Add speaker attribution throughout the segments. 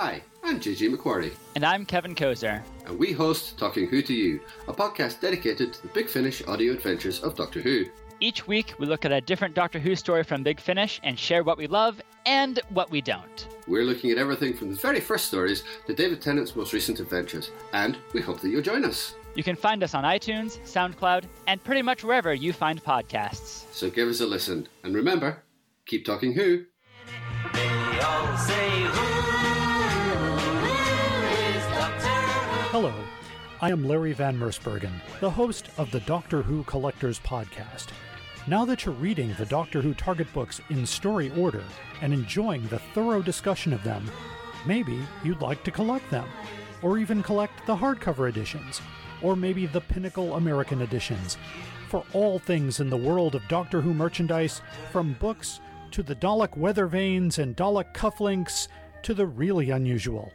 Speaker 1: Hi, I'm JJ McQuarrie,
Speaker 2: And I'm Kevin Kozer.
Speaker 1: and we host Talking Who to You, a podcast dedicated to the Big Finish audio adventures of Doctor Who.
Speaker 2: Each week, we look at a different Doctor Who story from Big Finish and share what we love and what we don't.
Speaker 1: We're looking at everything from the very first stories to David Tennant's most recent adventures, and we hope that you'll join us.
Speaker 2: You can find us on iTunes, SoundCloud, and pretty much wherever you find podcasts.
Speaker 1: So give us a listen, and remember, keep talking Who.
Speaker 3: Hello, I am Larry Van Mersbergen, the host of the Doctor Who Collectors Podcast. Now that you're reading the Doctor Who Target books in story order and enjoying the thorough discussion of them, maybe you'd like to collect them, or even collect the hardcover editions, or maybe the Pinnacle American editions. For all things in the world of Doctor Who merchandise, from books to the Dalek weather vanes and Dalek cufflinks to the really unusual.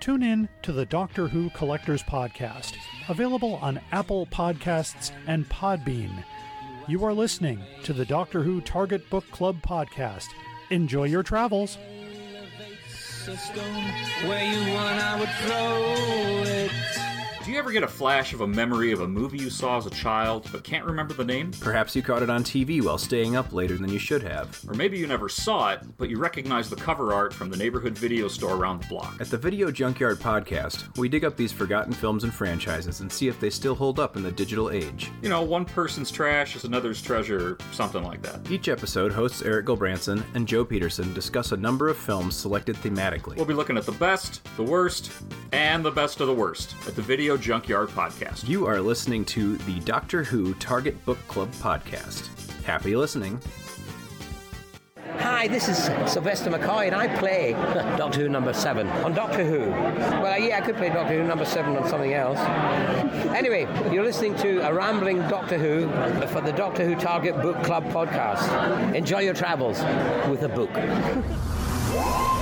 Speaker 3: Tune in to the Doctor Who Collectors Podcast, available on Apple Podcasts and Podbean. You are listening to the Doctor Who Target Book Club Podcast. Enjoy your travels.
Speaker 4: Where you want, I would throw it.
Speaker 5: Do you ever get a flash of a memory of a movie you saw as a child but can't remember the name?
Speaker 6: Perhaps you caught it on TV while staying up later than you should have.
Speaker 5: Or maybe you never saw it, but you recognize the cover art from the neighborhood video store around the block.
Speaker 6: At the Video Junkyard podcast, we dig up these forgotten films and franchises and see if they still hold up in the digital age.
Speaker 5: You know, one person's trash is another's treasure, something like that.
Speaker 6: Each episode, hosts Eric Gilbranson and Joe Peterson discuss a number of films selected thematically.
Speaker 5: We'll be looking at the best, the worst, and the best of the worst at the Video Junkyard podcast.
Speaker 6: You are listening to the Doctor Who Target Book Club podcast. Happy listening.
Speaker 7: Hi, this is Sylvester McCoy, and I play Doctor Who number seven on Doctor Who. Well, yeah, I could play Doctor Who number seven on something else. Anyway, you're listening to a rambling Doctor Who for the Doctor Who Target Book Club podcast. Enjoy your travels with a book.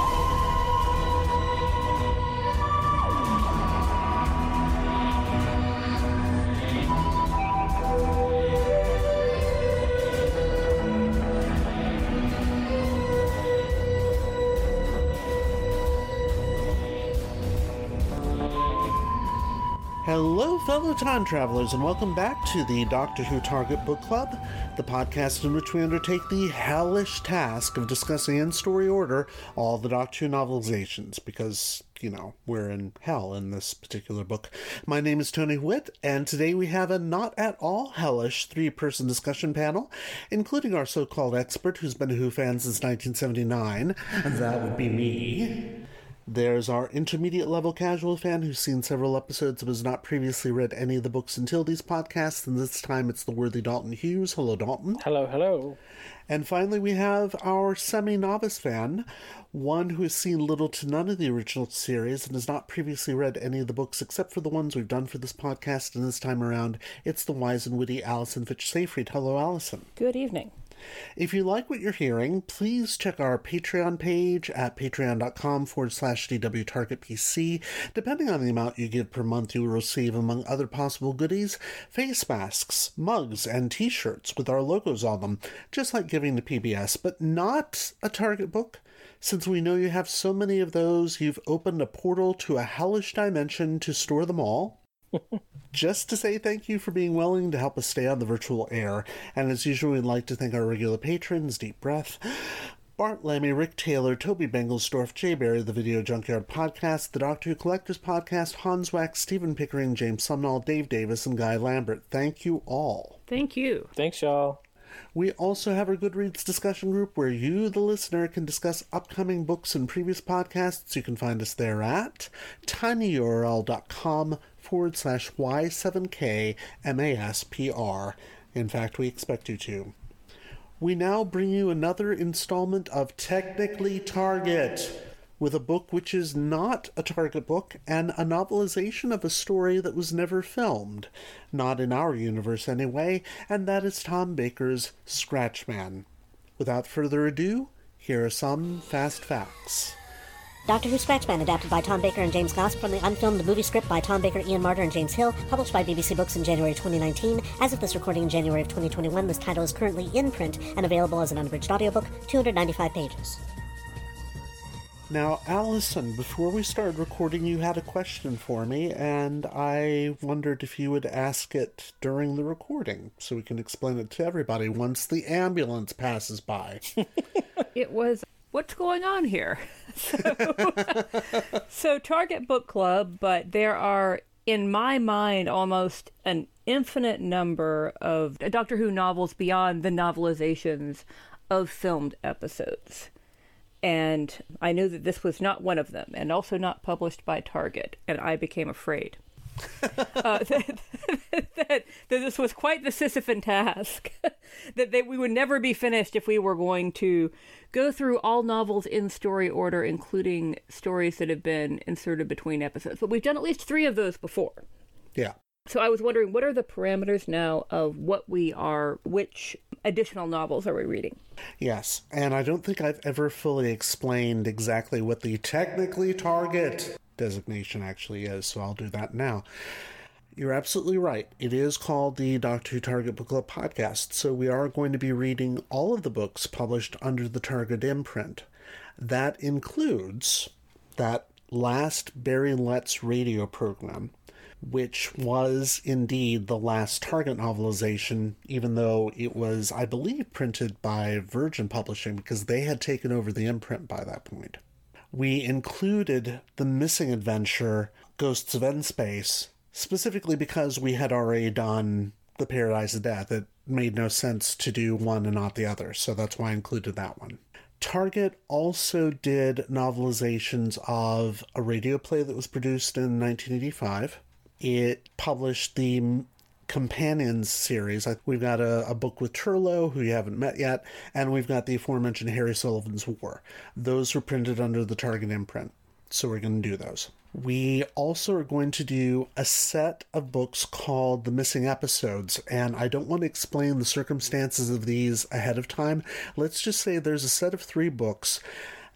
Speaker 8: Hello, fellow time travelers, and welcome back to the Doctor Who Target Book Club, the podcast in which we undertake the hellish task of discussing in story order all the Doctor Who novelizations, because, you know, we're in hell in this particular book. My name is Tony Witt, and today we have a not at all hellish three person discussion panel, including our so called expert who's been a Who fan since 1979, and that would be me. There's our intermediate level casual fan who's seen several episodes but has not previously read any of the books until these podcasts, and this time it's the worthy Dalton Hughes. Hello, Dalton.
Speaker 9: Hello, hello.
Speaker 8: And finally, we have our semi novice fan, one who has seen little to none of the original series and has not previously read any of the books except for the ones we've done for this podcast, and this time around, it's the wise and witty Allison Fitch Seyfried. Hello, Allison.
Speaker 9: Good evening.
Speaker 8: If you like what you're hearing, please check our Patreon page at patreon.com forward slash DWTargetPC. Depending on the amount you give per month, you will receive, among other possible goodies, face masks, mugs, and t shirts with our logos on them, just like giving to PBS, but not a Target book. Since we know you have so many of those, you've opened a portal to a hellish dimension to store them all just to say thank you for being willing to help us stay on the virtual air. And as usual, we'd like to thank our regular patrons, Deep Breath, Bart Lammy, Rick Taylor, Toby Bengelsdorf, Jay Barry, the Video Junkyard Podcast, the Doctor Who Collectors Podcast, Hans Wax, Stephen Pickering, James Sumnall, Dave Davis, and Guy Lambert. Thank you all.
Speaker 9: Thank you. Thanks, y'all.
Speaker 8: We also have our Goodreads discussion group where you, the listener, can discuss upcoming books and previous podcasts. You can find us there at tinyurl.com forward slash Y7K MASPR. In fact, we expect you to. We now bring you another installment of Technically Target, with a book which is not a Target book and a novelization of a story that was never filmed. Not in our universe, anyway, and that is Tom Baker's Scratchman. Without further ado, here are some fast facts.
Speaker 10: Doctor Who Scratchman, adapted by Tom Baker and James Goss from the unfilmed movie script by Tom Baker, Ian Marter, and James Hill, published by BBC Books in January 2019. As of this recording in January of 2021, this title is currently in print and available as an unabridged audiobook, 295 pages.
Speaker 8: Now, Allison, before we started recording, you had a question for me, and I wondered if you would ask it during the recording so we can explain it to everybody once the ambulance passes by.
Speaker 11: it was what's going on here? So, so, Target Book Club, but there are, in my mind, almost an infinite number of Doctor Who novels beyond the novelizations of filmed episodes. And I knew that this was not one of them, and also not published by Target, and I became afraid. uh, that, that, that, this was quite the Sisyphean task. that they, we would never be finished if we were going to go through all novels in story order, including stories that have been inserted between episodes. But we've done at least three of those before.
Speaker 8: Yeah.
Speaker 11: So I was wondering, what are the parameters now of what we are, which additional novels are we reading?
Speaker 8: Yes, and I don't think I've ever fully explained exactly what the technically target designation actually is, so I'll do that now. You're absolutely right. It is called the Doctor Who Target Book Club podcast, so we are going to be reading all of the books published under the Target imprint. That includes that last Barry Letts radio program, which was indeed the last Target novelization, even though it was, I believe, printed by Virgin Publishing because they had taken over the imprint by that point. We included the missing adventure, Ghosts of N-Space, specifically because we had already done The Paradise of Death. It made no sense to do one and not the other, so that's why I included that one. Target also did novelizations of a radio play that was produced in 1985 it published the Companions series. We've got a, a, book with Turlough, who you haven't met yet, and we've got the aforementioned Harry Sullivan's War. Those were printed under the Target imprint, so we're going to do those. We also are going to do a set of books called The Missing Episodes, and I don't want to explain the circumstances of these ahead of time. Let's just say there's a set of three books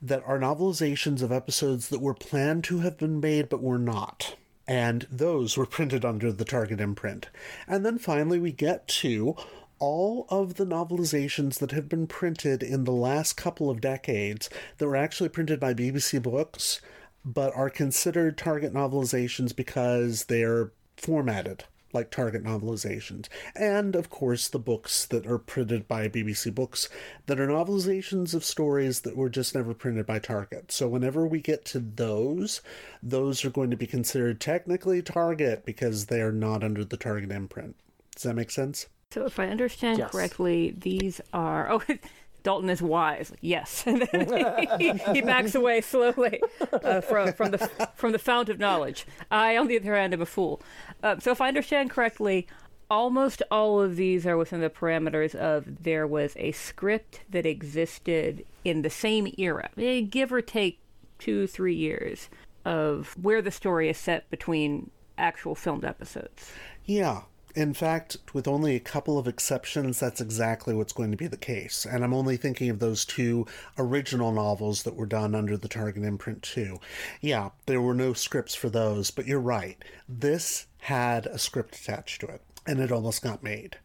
Speaker 8: that are novelizations of episodes that were planned to have been made but were not and those were printed under the Target imprint. And then finally, we get to all of the novelizations that have been printed in the last couple of decades that were actually printed by BBC Books, but are considered Target novelizations because they're formatted like Target novelizations. And, of course, the books that are printed by BBC Books that are novelizations of stories that were just never printed by Target. So, whenever we get to those, those are going to be considered technically Target because they are not under the Target imprint. Does that make sense?
Speaker 11: So, if I understand yes. correctly, these are. Oh, Dalton is wise. Like, yes, he, he, backs away slowly uh, from from the from the fount of knowledge. I, on the other hand, am a fool. Uh, so, if I understand correctly, almost all of these are within the parameters of there was a script that existed in the same era, eh, give or take two, three years of where the story is set between actual filmed episodes.
Speaker 8: Yeah, in fact, with only a couple of exceptions, that's exactly what's going to be the case. And I'm only thinking of those two original novels that were done under the Target imprint, too. Yeah, there were no scripts for those, but you're right. This had a script attached to it, and it almost got made.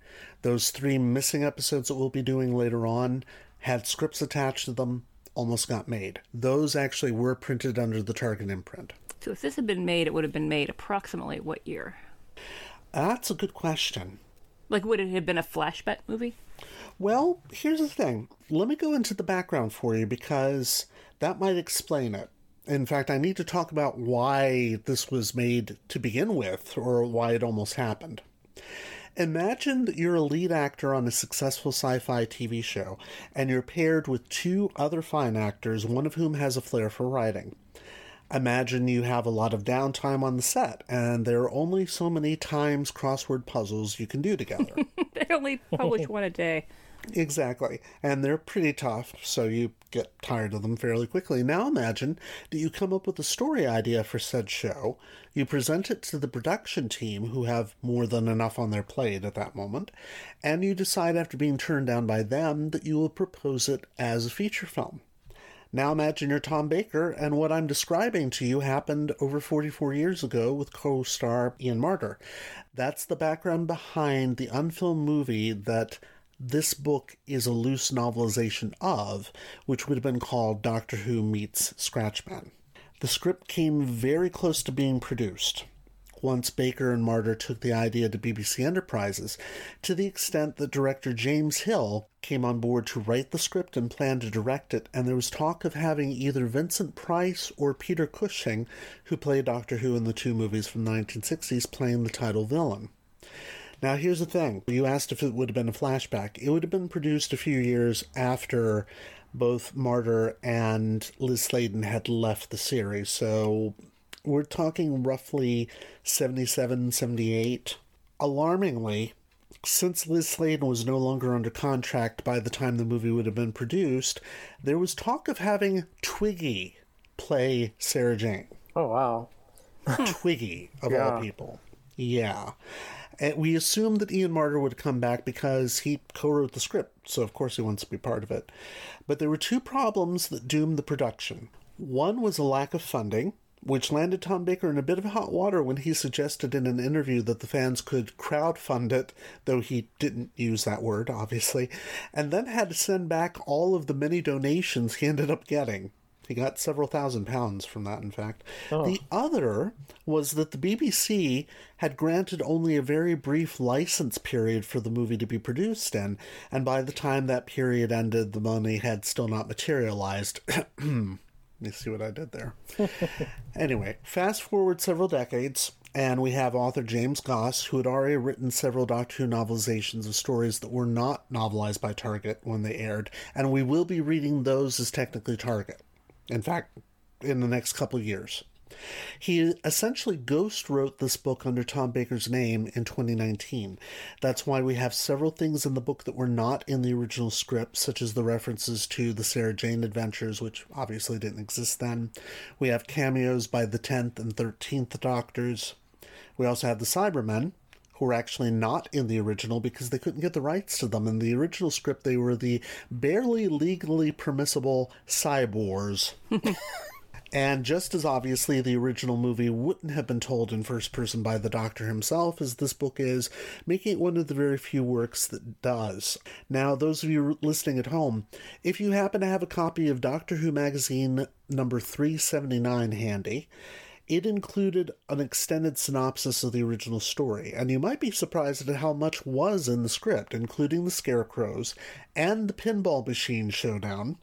Speaker 8: Those three missing episodes that we'll be doing later on had scripts attached to them, almost got made. Those actually were printed under the Target imprint.
Speaker 11: So if this had been made, it would have been made approximately what year?
Speaker 8: That's a good question.
Speaker 11: Like, would it have been a flashback movie?
Speaker 8: Well, here's the thing. Let me go into the background for you because that might explain it. In fact, I need to talk about why this was made to begin with, or why it almost happened. Imagine that you're a lead actor on a successful sci fi TV show, and you're paired with two other fine actors, one of whom has a flair for writing imagine you have a lot of downtime on the set and there are only so many times crossword puzzles you can do together.
Speaker 11: they only publish oh. one a day.
Speaker 8: Exactly. And they're pretty tough, so you get tired of them fairly quickly. Now imagine that you come up with a story idea for said show, you present it to the production team, who have more than enough on their plate at that moment, and you decide after being turned down by them that you will propose it as a feature film. Now imagine you're Tom Baker, and what I'm describing to you happened over 44 years ago with co star Ian Marter. That's the background behind the unfilmed movie that this book is a loose novelization of, which would have been called Doctor Who Meets Scratchman. The script came very close to being produced once Baker and Marter took the idea to BBC Enterprises, to the extent that director James Hill came on board to write the script and plan to direct it, and there was talk of having either Vincent Price or Peter Cushing, who played Doctor Who in the two movies from the 1960s, playing the title villain. Now, here's the thing. You asked if it would have been a flashback. It would have been produced a few years after both Marter and Liz Sladen had left the series, so we're talking roughly 77, 78. Alarmingly, since Liz Sladen was no longer under contract by the time the movie would have been produced, there was talk of having Twiggy play Sarah Jane.
Speaker 9: Oh, wow.
Speaker 8: Twiggy, of
Speaker 9: Yeah.
Speaker 8: all people. Yeah. And we assumed that Ian Marter would come back because he co wrote the script, so of course he wants to be part of it. But there were two problems that doomed the production. One was a lack of funding, which landed Tom Baker in a bit of hot water when he suggested in an interview that the fans could crowdfund it, though he didn't use that word, obviously, and then had to send back all of the many donations he ended up getting. He got several thousand pounds from that, in fact. Oh. The other was that the BBC had granted only a very brief license period for the movie to be produced in, and by the time that period ended, the money had still not materialized. Me see what I did there. anyway, fast forward several decades, and we have author James Goss, who had already written several Doctor Who novelizations of stories that were not novelized by Target when they aired, and we will be reading those as technically Target. In fact, in the next couple years. He essentially ghost wrote this book under Tom Baker's name in 2019. That's why we have several things in the book that were not in the original script, such as the references to the Sarah Jane adventures, which obviously didn't exist then. We have cameos by the 10th and 13th Doctors. We also have the Cybermen, who were actually not in the original because they couldn't get the rights to them. In the original script, they were the barely legally permissible cyborgs. And just as obviously, the original movie wouldn't have been told in first person by the Doctor himself as this book is, making it one of the very few works that does. Now, those of you listening at home, if you happen to have a copy of Doctor Who magazine number 379 handy, it included an extended synopsis of the original story, and you might be surprised at how much was in the script, including the scarecrows and the pinball machine showdown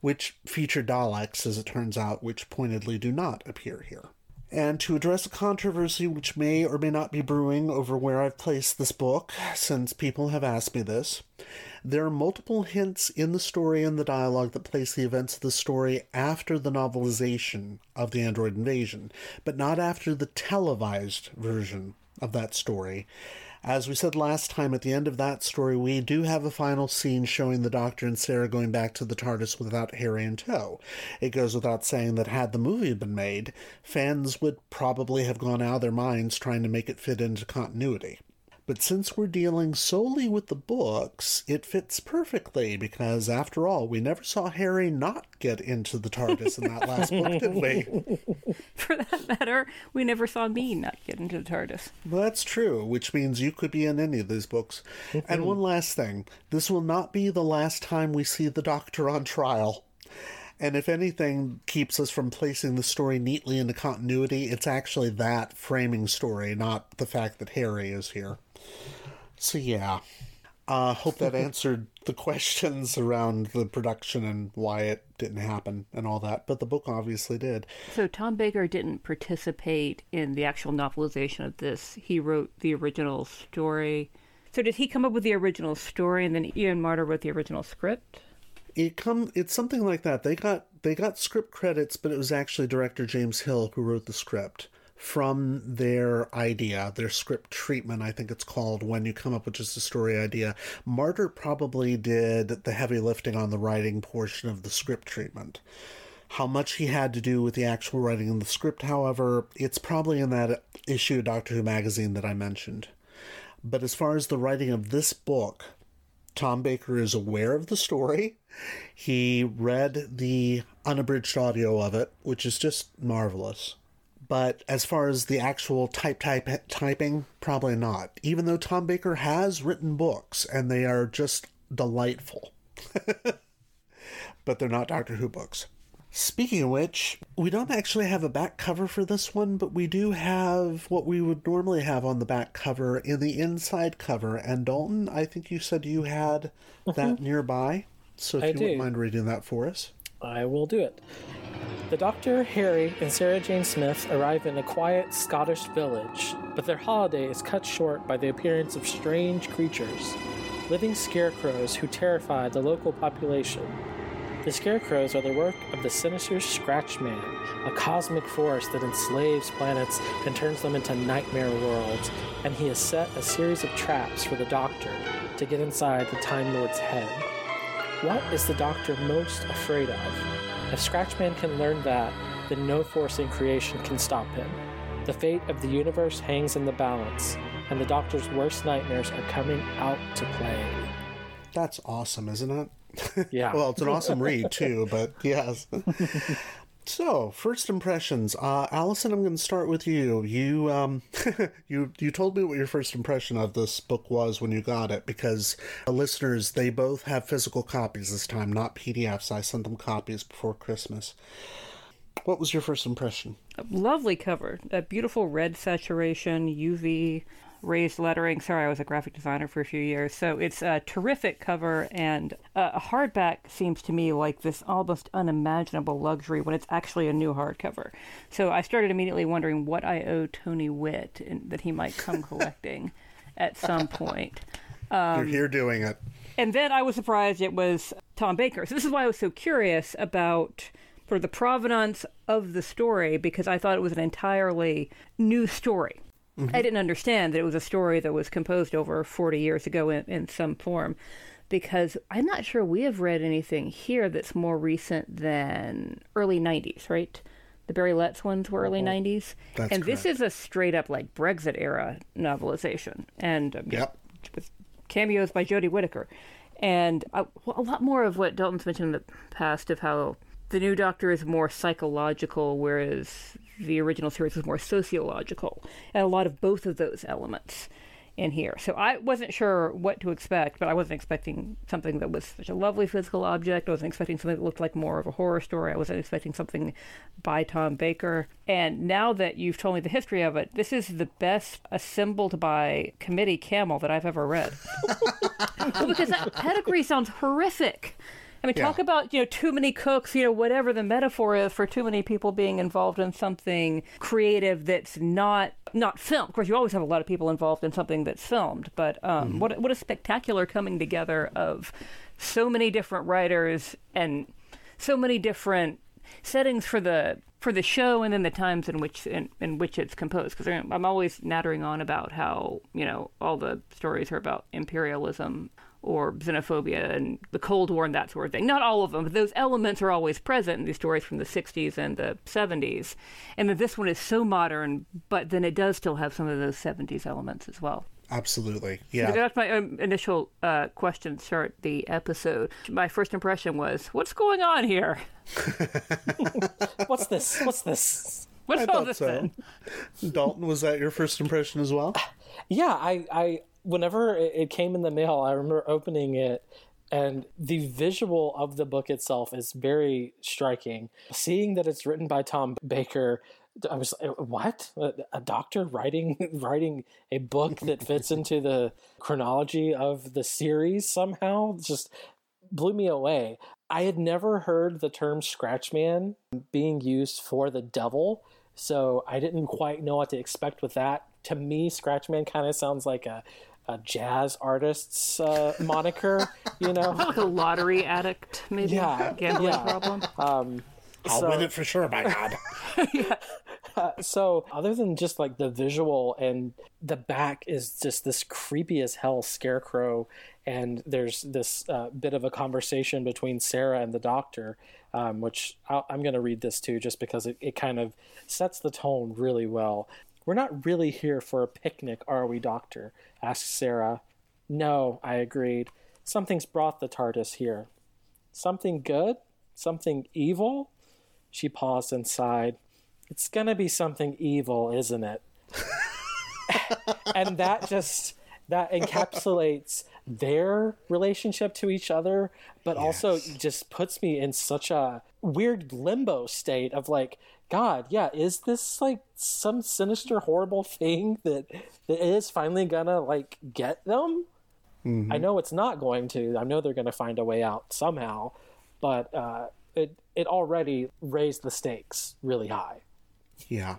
Speaker 8: which feature Daleks, as it turns out, which pointedly do not appear here. And to address a controversy which may or may not be brewing over where I've placed this book, since people have asked me this, there are multiple hints in the story and the dialogue that place the events of the story after the novelization of the android invasion, but not after the televised version of that story. As we said last time, at the end of that story, we do have a final scene showing the Doctor and Sarah going back to the TARDIS without Harry in tow. It goes without saying that had the movie been made, fans would probably have gone out of their minds trying to make it fit into continuity. But since we're dealing solely with the books, it fits perfectly because, after all, we never saw Harry not get into the TARDIS in that last book, did we?
Speaker 11: For that matter, we never saw me not get into the TARDIS.
Speaker 8: Well, that's true, which means you could be in any of these books. and one last thing this will not be the last time we see the Doctor on trial. And if anything keeps us from placing the story neatly into continuity, it's actually that framing story, not the fact that Harry is here. So, yeah. Uh, hope that answered the questions around the production and why it didn't happen and all that. But the book obviously did.
Speaker 11: So Tom Baker didn't participate in the actual novelization of this. He wrote the original story. So did he come up with the original story and then Ian Marter wrote the original script?
Speaker 8: it come it's something like that they got they got script credits but it was actually director james hill who wrote the script from their idea their script treatment i think it's called when you come up with just a story idea Marter probably did the heavy lifting on the writing portion of the script treatment how much he had to do with the actual writing of the script however it's probably in that issue of doctor who magazine that i mentioned but as far as the writing of this book Tom Baker is aware of the story. He read the unabridged audio of it, which is just marvelous. But as far as the actual type type typing, probably not. Even though Tom Baker has written books and they are just delightful. but they're not Doctor Who books. Speaking of which, we don't actually have a back cover for this one, but we do have what we would normally have on the back cover in the inside cover. And Dalton, I think you said you had that mm-hmm. nearby. So if
Speaker 9: I
Speaker 8: you
Speaker 9: do.
Speaker 8: wouldn't mind reading that for us.
Speaker 9: I will do it. The Doctor, Harry, and Sarah Jane Smith arrive in a quiet Scottish village, but their holiday is cut short by the appearance of strange creatures, living scarecrows who terrify the local population. The scarecrows are the work of the sinister Scratchman, a cosmic force that enslaves planets and turns them into nightmare worlds, and he has set a series of traps for the Doctor to get inside the Time Lord's head. What is the Doctor most afraid of? If Scratchman can learn that, then no force in creation can stop him. The fate of the universe hangs in the balance, and the Doctor's worst nightmares are coming out to play.
Speaker 8: That's awesome, isn't it?
Speaker 9: Yeah.
Speaker 8: well, it's an awesome read too, but yes. so, first impressions. Uh, Allison, I'm going to start with you. You, um, you, you told me what your first impression of this book was when you got it, because the listeners they both have physical copies this time, not PDFs. I sent them copies before Christmas. What was your first impression?
Speaker 11: Lovely cover. A beautiful red saturation, UV raised lettering. Sorry, I was a graphic designer for a few years. So it's a terrific cover, and uh, a hardback seems to me like this almost unimaginable luxury when it's actually a new hardcover. So I started immediately wondering what I owe Tony Witt and that he might come collecting at some point.
Speaker 8: You're here doing it.
Speaker 11: And then I was surprised it was Tom Baker. So this is why I was so curious about of the provenance of the story because I thought it was an entirely new story. Mm-hmm. I didn't understand that it was a story that was composed over 40 years ago in, in some form because I'm not sure we have read anything here that's more recent than early 90s, right? The Barry Letts ones were early uh-huh. 90s.
Speaker 8: That's
Speaker 11: and this is a straight up like Brexit era novelization. And um,
Speaker 8: Yep.
Speaker 11: with cameos by Jodie Whittaker, and uh, a, a lot more of what Dalton's mentioned in the past of how the new Doctor is more psychological, whereas the original series was more sociological, and a lot of both of those elements in here. So I wasn't sure what to expect, but I wasn't expecting something that was such a lovely physical object. I wasn't expecting something that looked like more of a horror story. I wasn't expecting something by Tom Baker. And now that you've told me the history of it, this is the best assembled by committee camel that I've ever read. well, because that pedigree sounds horrific. I mean, talk about, you know, too many cooks, you know, whatever the metaphor is for too many people being involved in something creative that's not not filmed. Of course, you always have a lot of people involved in something that's filmed, but um, what what a spectacular coming together of so many different writers and so many different settings for the for the show and then the times in which in, in which it's composed. Because I'm always nattering on about how you know all the stories are about imperialism or xenophobia and the Cold War and that sort of thing. Not all of them, but those elements are always present in these stories from the 60s and the 70s. And then this one is so modern, but then it does still have some of those 70s elements as well.
Speaker 8: Absolutely. Yeah.
Speaker 11: That's my um, initial uh, question to start the episode. My first impression was, what's going on here?
Speaker 9: What's this? What's this?
Speaker 11: What's
Speaker 8: I
Speaker 11: all
Speaker 8: thought
Speaker 11: this
Speaker 8: so.
Speaker 11: then?
Speaker 8: Dalton, was that your first impression as well?
Speaker 9: Yeah, I, I whenever it came in the mail, I remember opening it and the visual of the book itself is very striking. Seeing that it's written by Tom Baker, I was like, what? A, a doctor writing writing a book that fits into the chronology of the series somehow just blew me away. I had never heard the term Scratchman being used for the devil, so I didn't quite know what to expect with that. To me, Scratchman kind of sounds like a, a jazz artist's uh, moniker, you know?
Speaker 11: Like a lottery addict, maybe?
Speaker 9: Yeah,
Speaker 11: Gambling
Speaker 9: yeah.
Speaker 11: problem?
Speaker 9: Um,
Speaker 8: I'll
Speaker 9: so-
Speaker 8: win it for sure, by God.
Speaker 9: Uh, so other than just like the visual and the back is just this creepy as hell scarecrow and there's this uh, bit of a conversation between sarah and the doctor um, which I'll, i'm going to read this too just because it, it kind of sets the tone really well we're not really here for a picnic are we doctor? asked sarah. No i agreed. Something's brought the tardis here. Something good? Something evil? She paused and sighed. It's gonna be something evil, isn't it? and that just that encapsulates their relationship to each other, but also just puts me in such a weird limbo state of like, God, yeah, is this like some sinister, horrible thing that that is finally gonna like get them? I know it's not going to. I know they're to find a way out somehow, but uh, it it already raised the stakes really high.
Speaker 8: Yeah.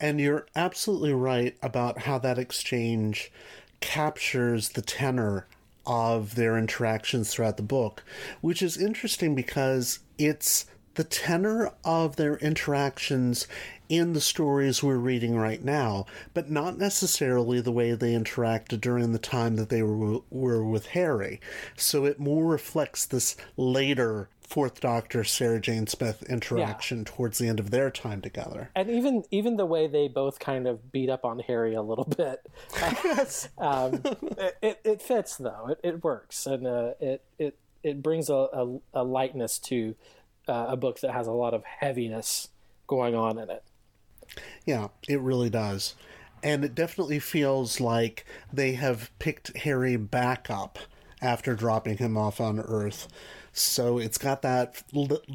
Speaker 8: And you're absolutely right about how that exchange captures the tenor of their interactions throughout the book, which is interesting because it's the tenor of their interactions in the stories we're reading right now, but not necessarily the way they interacted during the time that they were, were with Harry. So it more reflects this later Fourth Doctor Sarah Jane Smith interaction towards the end of their time together.
Speaker 9: And even even the way they both kind of beat up on Harry a little bit, um, it, it, it fits though. It, it works, and uh, it it it brings a, a, a lightness to uh, a book that has a lot of heaviness going on in it.
Speaker 8: Yeah, it really does. And it definitely feels like they have picked Harry back up after dropping him off on Earth. So it's got that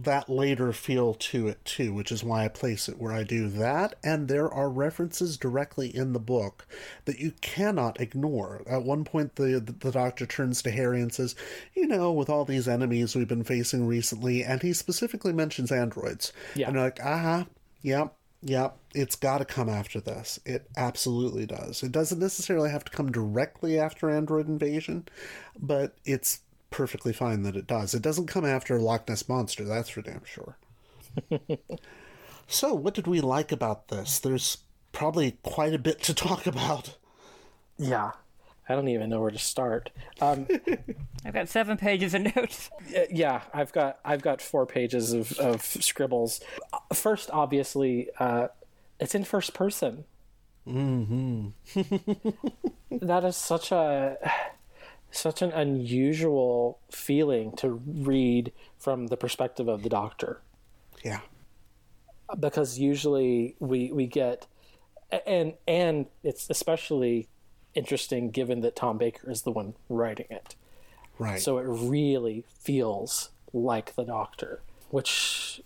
Speaker 8: that later feel to it too, which is why I place it where I do. That and there are references directly in the book that you cannot ignore. At one point, the the Doctor turns to Harry and says, "You know, with all these enemies we've been facing recently," and he specifically mentions androids.
Speaker 9: Yeah.
Speaker 8: And you're like, "Ah, yep." Yep, it's got to come after this. It absolutely does. It doesn't necessarily have to come directly after Android Invasion, but it's perfectly fine that it does. It doesn't come after Loch Ness Monster, that's for damn sure. so, what did we like about this? There's probably quite a bit to talk about.
Speaker 9: Yeah, I don't even know where to start. Um,
Speaker 11: I've got seven pages of notes.
Speaker 9: Uh, yeah, I've got I've got four pages of, of scribbles. First, obviously, uh, it's in first person.
Speaker 8: Mm-hmm.
Speaker 9: that is such a such an unusual feeling to read from the perspective of the doctor.
Speaker 8: Yeah.
Speaker 9: Because usually we we get and and it's especially interesting given that Tom Baker is the one writing it.
Speaker 8: Right.
Speaker 9: So it really feels like the Doctor, which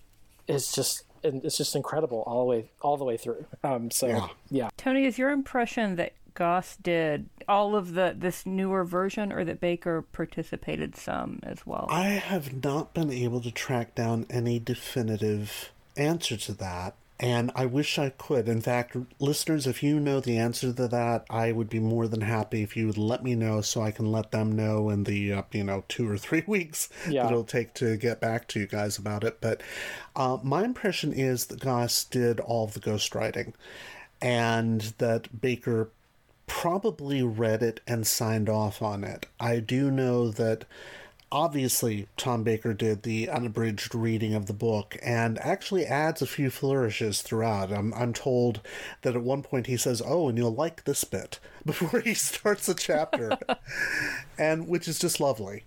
Speaker 9: is just it's just incredible all the way all the way through. Um, so
Speaker 8: Yeah.
Speaker 9: yeah.
Speaker 11: Tony, is your impression that Goss did all of the this newer version, or that Baker participated some as well?
Speaker 8: I have not been able to track down any definitive answer to that, and I wish I could. In fact, listeners, if you know the answer to that, I would be more than happy if you would let me know so I can let them know in the, uh, you know, two or three weeks
Speaker 9: Yeah.
Speaker 8: that it'll take to get back to you guys about it. But uh, my impression is that Goss did all of the ghostwriting and that Baker probably read it and signed off on it. I do know that obviously Tom Baker did the unabridged reading of the book and actually adds a few flourishes throughout. I'm, I'm told that at one point he says, Oh, and you'll like this bit before he starts a chapter, and which is just lovely.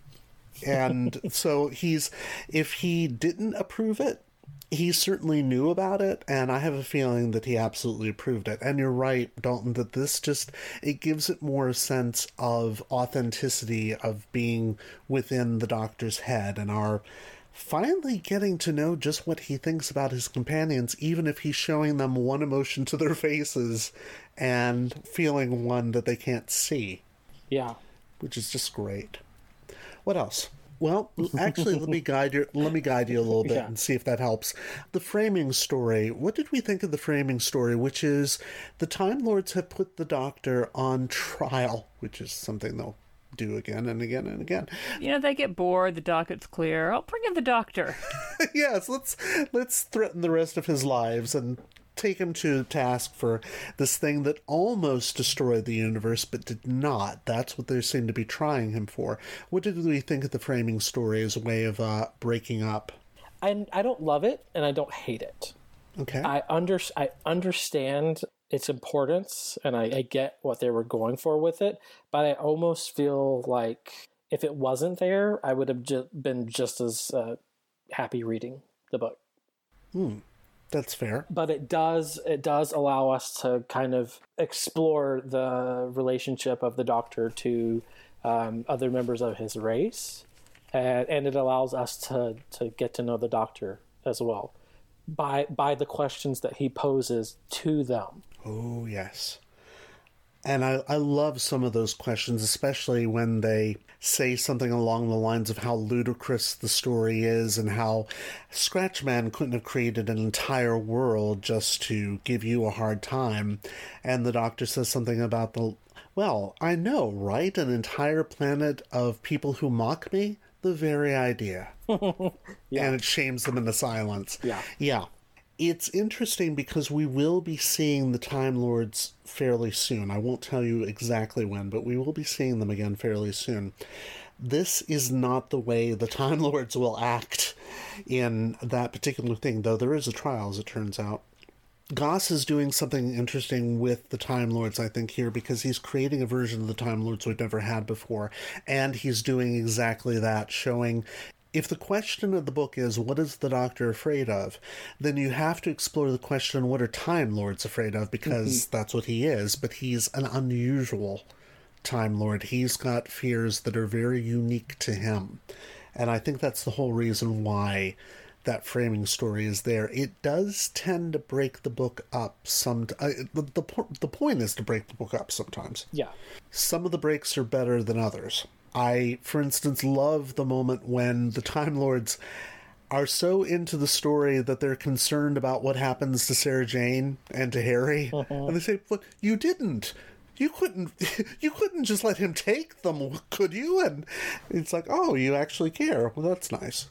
Speaker 8: And so he's, if he didn't approve it, he certainly knew about it, and I have a feeling that he absolutely approved it. And you're right, Dalton, that this just it gives it more a sense of authenticity of being within the doctor's head and our finally getting to know just what he thinks about his companions, even if he's showing them one emotion to their faces and feeling one that they can't see,
Speaker 9: Yeah.
Speaker 8: which is just great. What else? Well, actually, let me guide you. Let me guide you a little bit
Speaker 9: Yeah.
Speaker 8: and see if that helps. The framing story. What did we think of the framing story? Which is the Time Lords have put the Doctor on trial, which is something they'll do again and again and again.
Speaker 11: You know, they get bored. The docket's clear. I'll bring in the doctor.
Speaker 8: yes, let's let's threaten the rest of his lives and take him to task for this thing that almost destroyed the universe but did not. That's what they seem to be trying him for. What did we think of the framing story as a way of uh, breaking up?
Speaker 9: And I don't love it and I don't hate it.
Speaker 8: Okay.
Speaker 9: I under I understand its importance and I, I get what they were going for with it, but I almost feel like if it wasn't there, I would have ju- been just as uh, happy reading the book.
Speaker 8: Hmm. That's fair.
Speaker 9: But it does it does allow us to kind of explore the relationship of the Doctor to um, other members of his race, and, and it allows us to to get to know the Doctor as well by by the questions that he poses to them.
Speaker 8: Oh yes. And I, I love some of those questions, especially when they say something along the lines of how ludicrous the story is and how Scratchman couldn't have created an entire world just to give you a hard time. And the doctor says something about the, well, I know, right? An entire planet of people who mock me? The very idea.
Speaker 9: Yeah.
Speaker 8: And it shames them into silence.
Speaker 9: Yeah.
Speaker 8: Yeah. It's interesting because we will be seeing the Time Lords fairly soon. I won't tell you exactly when, but we will be seeing them again fairly soon. This is not the way the Time Lords will act in that particular thing, though there is a trial, as it turns out. Goss is doing something interesting with the Time Lords, I think, here, because he's creating a version of the Time Lords we've never had before. And he's doing exactly that, showing if the question of the book is what is the doctor afraid of? Then you have to explore the question what are time lords afraid of? Because that's what he is but he's an unusual time lord. He's got fears that are very unique to him. And i think that's the whole reason why that framing story is there. It does tend to break the book up some uh, the, the, the point is to break the book up sometimes.
Speaker 9: Yeah.
Speaker 8: some of the breaks are better than others. I, for instance, love the moment when the Time Lords are so into the story that they're concerned about what happens to Sarah Jane and to Harry, uh-huh. and they say, "Look, you didn't." You couldn't, you couldn't just let him take them, could you? And it's like, oh, you actually care. Well, that's nice.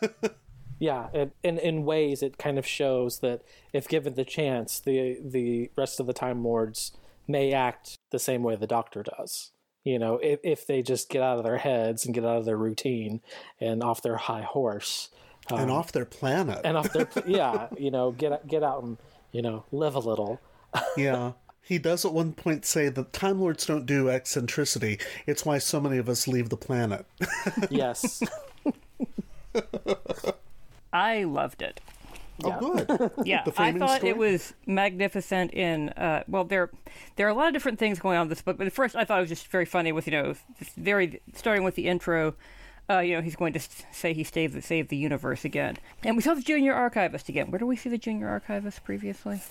Speaker 9: Yeah, and, and in ways it kind of shows that if given the chance, the the rest of the Time Lords may act the same way the Doctor does. You know, if if they just get out of their heads and get out of their routine and off their high horse,
Speaker 8: and
Speaker 9: um,
Speaker 8: off their planet.
Speaker 9: and off their yeah, you know, get get out and you know live a little.
Speaker 8: yeah. He does at one point say that Time Lords don't do eccentricity. It's why so many of us leave the planet.
Speaker 9: Yes.
Speaker 11: I loved it.
Speaker 8: Oh, good.
Speaker 11: Yeah,
Speaker 8: The
Speaker 11: I thought
Speaker 8: story?
Speaker 11: it was magnificent. In uh, well, there there are a lot of different things going on in this book, but at first I thought it was just very funny with you know this very starting with the intro. Uh, you know, he's going to say he saved the, saved the universe again, and we saw the junior archivist again. Where do we see the junior archivist previously?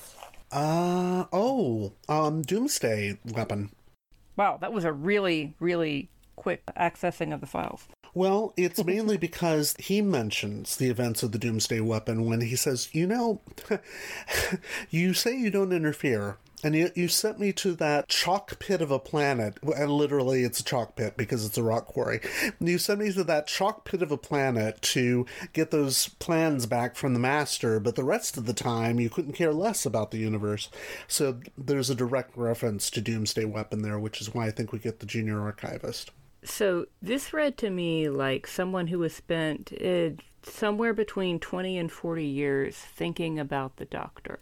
Speaker 8: Uh oh, um, Doomsday weapon.
Speaker 11: Wow, that was a really really quick accessing of the files.
Speaker 8: Well, it's mainly because he mentions the events of the Doomsday Weapon when he says, You know, you say you don't interfere, and yet you sent me to that chalk pit of a planet, and literally it's a chalk pit because it's a rock quarry. You sent me to that chalk pit of a planet to get those plans back from the Master, but the rest of the time you couldn't care less about the universe. So there's a direct reference to Doomsday Weapon there, which is why I think we get the Junior Archivist.
Speaker 11: So this read to me like someone who has spent uh, somewhere between 20 and 40 years thinking about the doctor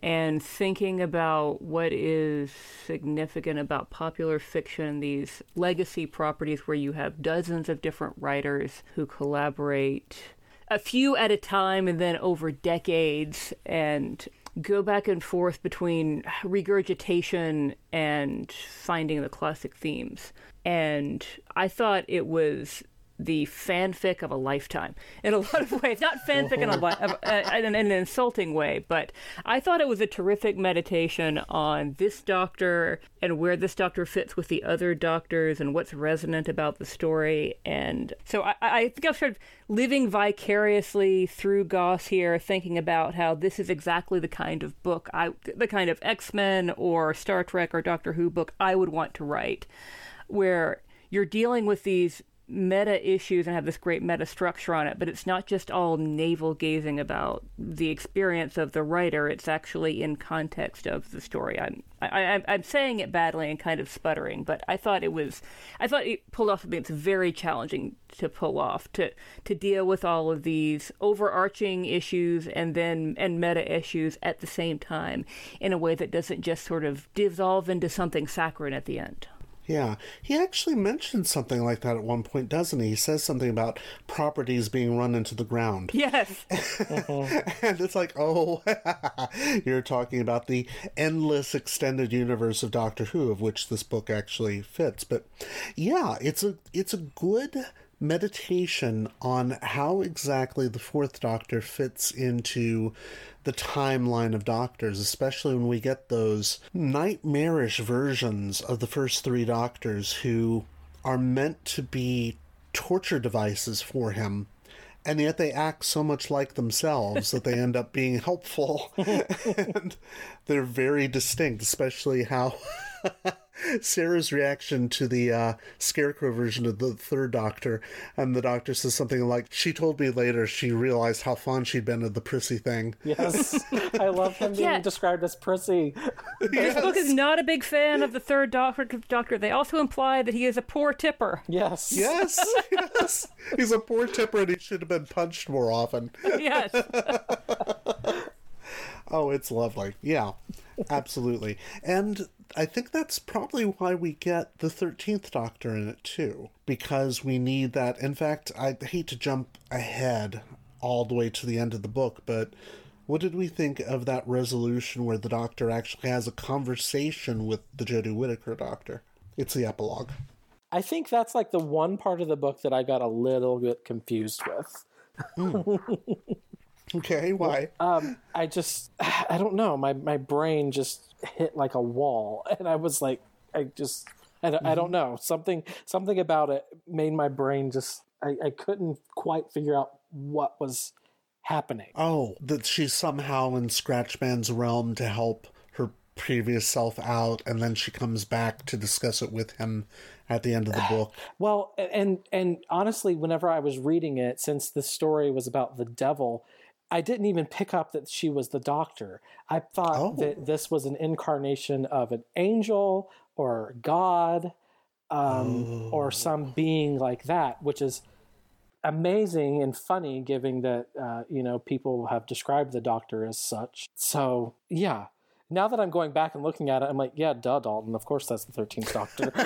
Speaker 11: and thinking about what is significant about popular fiction, these legacy properties where you have dozens of different writers who collaborate a few at a time and then over decades and go back and forth between regurgitation and finding the classic themes. And I thought it was the fanfic of a lifetime in a lot of ways. Not fanfic in, a, li- of, uh, in, an- in an insulting way, but I thought it was a terrific meditation on this doctor and where this doctor fits with the other doctors and what's resonant about the story. And so I, I think I've started living vicariously through Goss here, thinking about how this is exactly the kind of book I, the kind of X Men or Star Trek or Doctor Who book I would want to write, where you're dealing with these meta issues and have this great meta structure on it, but it's not just all navel gazing about the experience of the writer. It's actually in context of the story. I'm I, I, I'm saying it badly and kind of sputtering, but I thought it was I thought it pulled off something that's very challenging to pull off to to deal with all of these overarching issues and then and meta issues at the same time in a way that doesn't just sort of dissolve into something saccharine at the end.
Speaker 8: Yeah, he actually mentions something like that at one point, doesn't he? He says something about properties being run into the ground.
Speaker 11: Yes.
Speaker 8: and it's like, oh, you're talking about the endless extended universe of Doctor Who, of which this book actually fits. But yeah, it's a it's a good meditation on how exactly the Fourth Doctor fits into the timeline of Doctors, especially when we get those nightmarish versions of the first three Doctors who are meant to be torture devices for him and yet they act so much like themselves that they end up being helpful. And they're very distinct especially how sarah's reaction to the uh, scarecrow version of the third doctor and the doctor says something like she told me later she realized how fond she'd been of the prissy thing
Speaker 9: Yes, I love him being
Speaker 11: Yeah.
Speaker 9: described as prissy.
Speaker 11: This book is not a big fan of the third doctor. Doctor. They also imply that he is a poor tipper.
Speaker 9: Yes.
Speaker 8: yes yes he's a poor tipper and he should have been punched more often
Speaker 11: Yes.
Speaker 8: Oh, it's lovely. Yeah, absolutely. And I think that's probably why we get the 13th Doctor in it too, because we need that. In fact, I hate to jump ahead all the way to the end of the book, but what did we think of that resolution where the Doctor actually has a conversation with the Jodie Whittaker Doctor? It's the epilogue.
Speaker 9: I think that's like the one part of the book that I got a little bit confused with. Hmm.
Speaker 8: Okay, why?
Speaker 9: Um, I just, I don't know. My my brain just hit like a wall, and I was like, I just, I, don't- I don't know. Something something about it made my brain just. I, I couldn't quite figure out what was happening.
Speaker 8: Oh, that she's somehow in Scratchman's realm to help her previous self out, and then she comes back to discuss it with him at the end of the book.
Speaker 9: Well, and and honestly, whenever I was reading it, since the story was about the devil, I didn't even pick up that she was the doctor. I thought
Speaker 8: Oh.
Speaker 9: that this was an incarnation of an angel or God, um, or some being like that, which is amazing and funny, given that uh, you know people have described the doctor as such. So yeah. Now that I'm going back and looking at it, I'm like, yeah, duh, Dalton. Of course, that's the Thirteenth Doctor.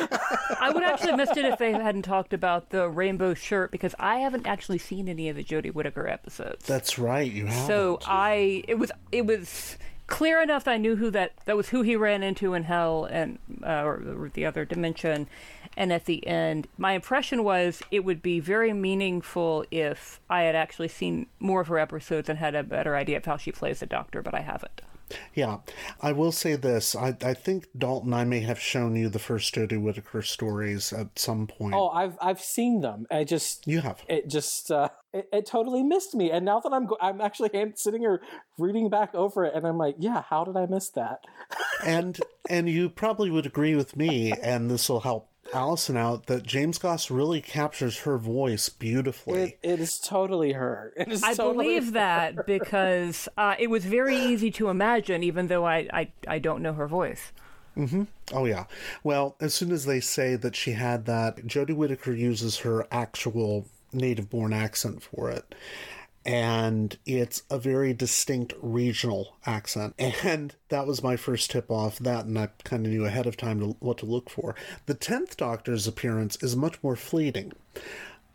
Speaker 11: I would actually have missed it if they hadn't talked about the rainbow shirt because I haven't actually seen any of the Jodie Whittaker episodes.
Speaker 8: That's right, you have.
Speaker 11: So I it was it was clear enough that I knew who that that was who he ran into in hell and uh, or, or the other dimension. And at the end, my impression was it would be very meaningful if I had actually seen more of her episodes and had a better idea of how she plays the Doctor, but I haven't.
Speaker 8: Yeah, I will say this. I, I think Dalton, I may have shown you the first Jodie Whittaker stories at some point.
Speaker 9: Oh, I've I've seen them. I just
Speaker 8: You have.
Speaker 9: it just uh, it, it totally missed me. And now that I'm go- I'm actually sitting here reading back over it, and I'm like, yeah, how did I miss that?
Speaker 8: and and you probably would agree with me, and this will help Allison out, that James Goss really captures her voice beautifully.
Speaker 9: It, it is totally her. It is
Speaker 11: I
Speaker 9: totally
Speaker 11: believe
Speaker 9: her.
Speaker 11: that because uh, it was very easy to imagine, even though I, I, I don't know her voice.
Speaker 8: hmm Oh yeah. Well, as soon as they say that she had that, Jodie Whittaker uses her actual native-born accent for it, and it's a very distinct regional accent. And that was my first tip off that, and I kind of knew ahead of time to, what to look for. The tenth Doctor's appearance is much more fleeting,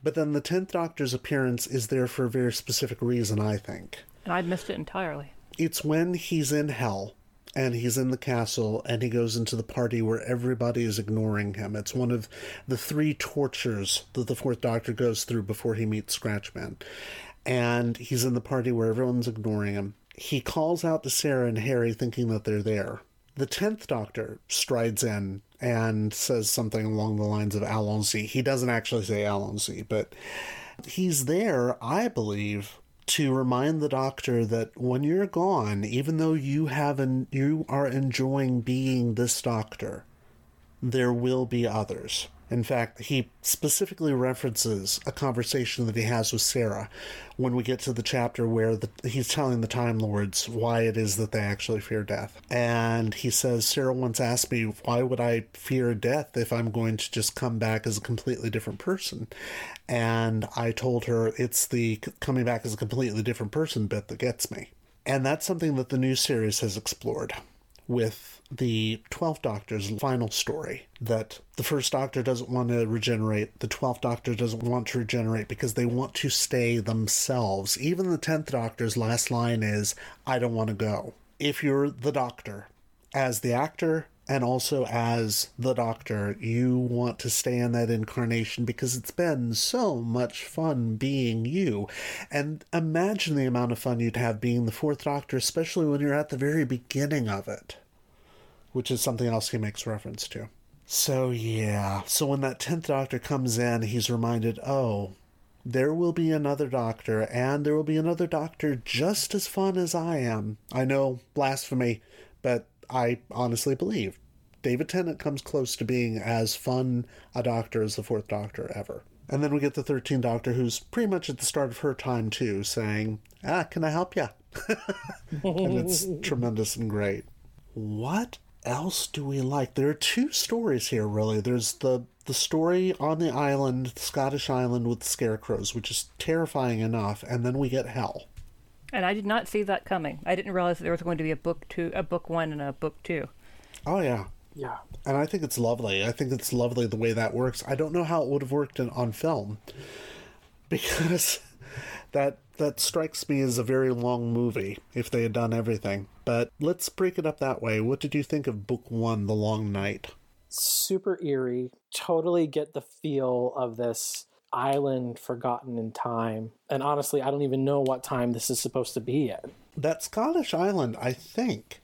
Speaker 8: but then the tenth Doctor's appearance is there for a very specific reason, I think
Speaker 11: And I'd missed it entirely.
Speaker 8: it's when he's in hell and he's in the castle and he goes into the party where everybody is ignoring him. It's one of the three tortures that the fourth doctor goes through before he meets Scratchman. And he's in the party where everyone's ignoring him. He calls out to Sarah and Harry thinking that they're there. The tenth doctor strides in and says something along the lines of Allons-y. He doesn't actually say Allons-y, but he's there, I believe, to remind the doctor that when you're gone, even though you have an, you are enjoying being this doctor, there will be others. In fact, he specifically references a conversation that he has with Sarah when we get to the chapter where the, he's telling the Time Lords why it is that they actually fear death. And he says, Sarah once asked me, why would I fear death if I'm going to just come back as a completely different person? And I told her, it's the coming back as a completely different person bit that gets me. And that's something that the new series has explored with the 12th Doctor's final story that the first Doctor doesn't want to regenerate, the 12th Doctor doesn't want to regenerate because they want to stay themselves. Even the 10th Doctor's last line is, I don't want to go. If you're the Doctor, as the actor, and also as the doctor, you want to stay in that incarnation because it's been so much fun being you. And imagine the amount of fun you'd have being the fourth doctor, especially when you're at the very beginning of it, which is something else he makes reference to. So, yeah. So when that 10th doctor comes in, he's reminded, oh, there will be another doctor, and there will be another doctor just as fun as I am. I know, blasphemy, but I honestly believe David Tennant comes close to being as fun a doctor as the fourth doctor ever. And then we get the 13th Doctor, who's pretty much at the start of her time, too, saying, Ah, can I help you? and it's tremendous and great. What else do we like? There are two stories here, really. There's the, the story on the island, the Scottish island with the scarecrows, which is terrifying enough, and then we get Hell.
Speaker 11: And I did not see that coming. I didn't realize that there was going to be a book two, a book one, and a book two.
Speaker 8: Oh yeah,
Speaker 9: Yeah.
Speaker 8: and I think it's lovely. I think it's lovely the way that works. I don't know how it would have worked in, on film because that that strikes me as a very long movie if they had done everything. But let's break it up that way. What did you think of book one, The Long Night?
Speaker 9: Super eerie. Totally get the feel of this island forgotten in time. And honestly, I don't even know what time this is supposed to be in.
Speaker 8: That Scottish island, I think,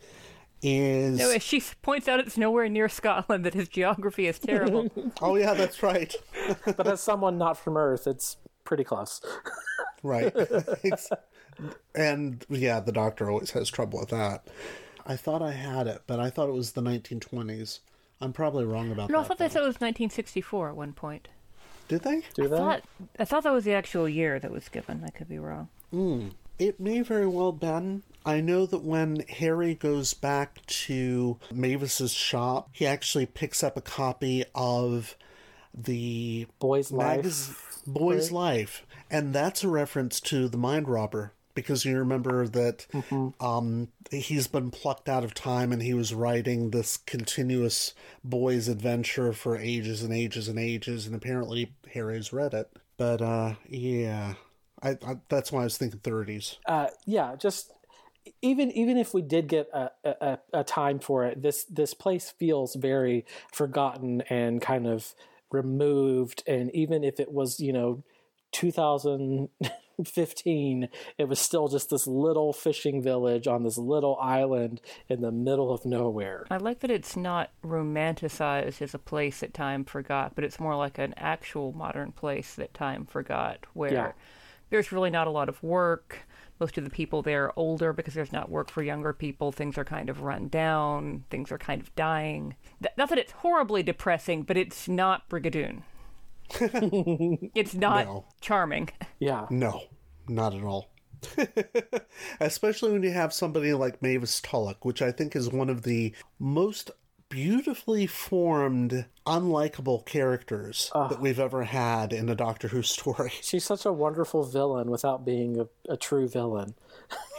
Speaker 8: is.
Speaker 11: No, as she points out, it's nowhere near Scotland. That his geography is terrible.
Speaker 8: oh yeah, that's right.
Speaker 9: but as someone not from Earth, it's pretty close.
Speaker 8: right. And yeah, the doctor always has trouble with that. I thought I had it, but I thought it was the 1920s. I'm probably wrong about that.
Speaker 11: no, I
Speaker 8: that.
Speaker 11: thought they said it was 1964 at one point.
Speaker 8: Did they?
Speaker 9: Do
Speaker 11: I thought I thought that was the actual year that was given. I could be wrong.
Speaker 8: Mm. It may very well been. I know that when Harry goes back to Mavis's shop, he actually picks up a copy of the
Speaker 9: Boy's
Speaker 8: magaz-
Speaker 9: Life.
Speaker 8: Boy's
Speaker 9: right?
Speaker 8: Life, and that's a reference to the Mind Robber because you remember that um, he's been plucked out of time and he was writing this continuous boy's adventure for ages and ages and ages, and apparently Harry's read it. But uh, yeah, I, I that's why I was thinking 30s.
Speaker 9: uh, yeah, just even even if we did get a, a, a time for it, this this place feels very forgotten and kind of removed. And even if it was, you know, 2015, it was still just this little fishing village on this little island in the middle of nowhere.
Speaker 11: I like that it's not romanticized as a place that time forgot, but it's more like an actual modern place that time forgot, where
Speaker 9: Yeah.
Speaker 11: there's really not a lot of work. Most of the people there are older because there's not work for younger people. Things are kind of run down. Things are kind of dying. Th- not that it's horribly depressing, but it's not Brigadoon. it's not
Speaker 8: No.
Speaker 11: charming.
Speaker 9: Yeah.
Speaker 8: No, not at all. Especially when you have somebody like Mavis Tulloch, which I think is one of the most beautifully formed, unlikable characters that we've ever had in a Doctor Who story.
Speaker 9: She's such a wonderful villain without being a, a true villain.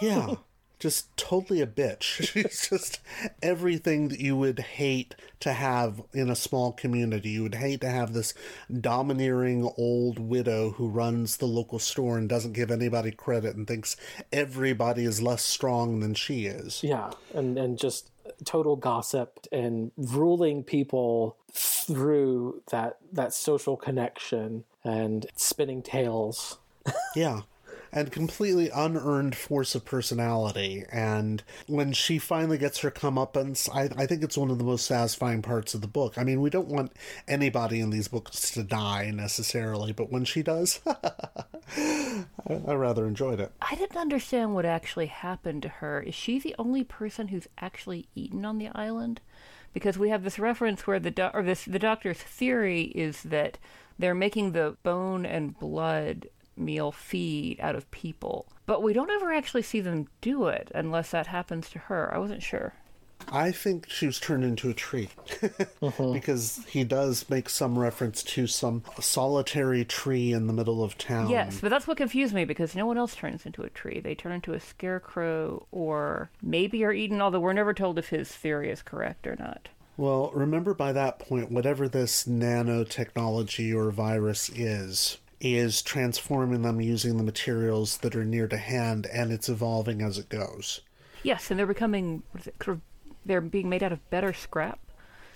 Speaker 8: Yeah. Just totally a bitch. She's just everything that you would hate to have in a small community. You would hate to have this domineering old widow who runs the local store and doesn't give anybody credit and thinks everybody is less strong than she is.
Speaker 9: Yeah, and and just total gossip and ruling people through that that social connection and spinning tales.
Speaker 8: Yeah. And completely unearned force of personality. And when she finally gets her comeuppance, I, I think it's one of the most satisfying parts of the book. I mean, we don't want anybody in these books to die necessarily, but when she does, I, I rather enjoyed it.
Speaker 11: I didn't understand what actually happened to her. Is she the only person who's actually eaten on the island? Because we have this reference where the do- or this the doctor's theory is that they're making the bone and blood meal feed out of people, but we don't ever actually see them do it unless that happens to her. I wasn't sure.
Speaker 8: I think she was turned into a tree mm-hmm. because he does make some reference to some solitary tree in the middle of town.
Speaker 11: Yes, but that's what confused me because no one else turns into a tree. They turn into a scarecrow or maybe are eaten, although we're never told if his theory is correct or not.
Speaker 8: Well, remember by that point, whatever this nanotechnology or virus is, is transforming them using the materials that are near to hand and it's evolving as it goes.
Speaker 11: Yes, and they're becoming, what is it, sort of, they're being made out of better scrap.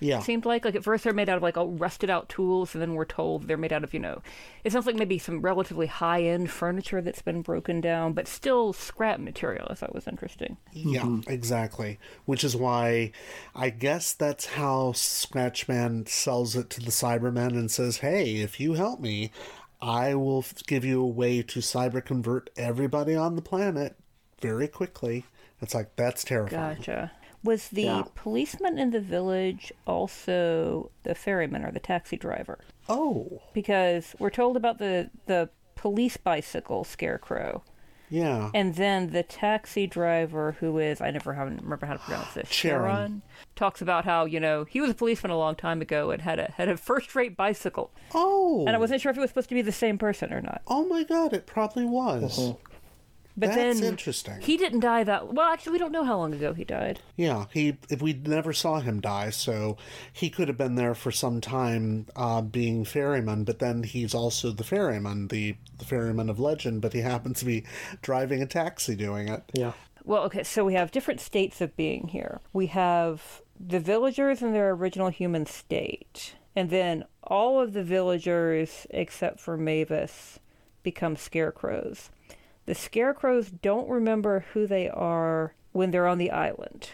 Speaker 8: Yeah.
Speaker 11: It seemed like like at first they're made out of like all rusted out tools, and then we're told they're made out of you know, it sounds like maybe some relatively high end furniture that's been broken down, but still scrap material. I thought was interesting.
Speaker 8: Yeah, mm-hmm. exactly. Which is why I guess that's how Scratchman sells it to the Cybermen and says, hey, if you help me, I will give you a way to cyber convert everybody on the planet very quickly. It's like, that's terrifying.
Speaker 11: Gotcha. Was the
Speaker 8: Yeah.
Speaker 11: policeman in the village also the ferryman or the taxi driver?
Speaker 8: Oh.
Speaker 11: Because we're told about the the police bicycle scarecrow.
Speaker 8: Yeah.
Speaker 11: And then the taxi driver, who is I never have, remember how to pronounce this,
Speaker 8: Charon.
Speaker 11: talks about how you know he was a policeman a long time ago and had a had a first rate bicycle.
Speaker 8: Oh,
Speaker 11: and I wasn't sure if it was supposed to be the same person or not.
Speaker 8: Oh my god, it probably was. Uh-huh.
Speaker 11: But
Speaker 8: That's
Speaker 11: then
Speaker 8: interesting.
Speaker 11: He didn't die that well. Actually, we don't know how long ago he died.
Speaker 8: Yeah, he if we never saw him die, so he could have been there for some time uh, being ferryman, but then he's also the ferryman, the, the ferryman of legend, but he happens to be driving a taxi doing it.
Speaker 9: Yeah.
Speaker 11: Well, okay, so we have different states of being here. We have the villagers in their original human state, and then all of the villagers except for Mavis become scarecrows. The scarecrows don't remember who they are when they're on the island,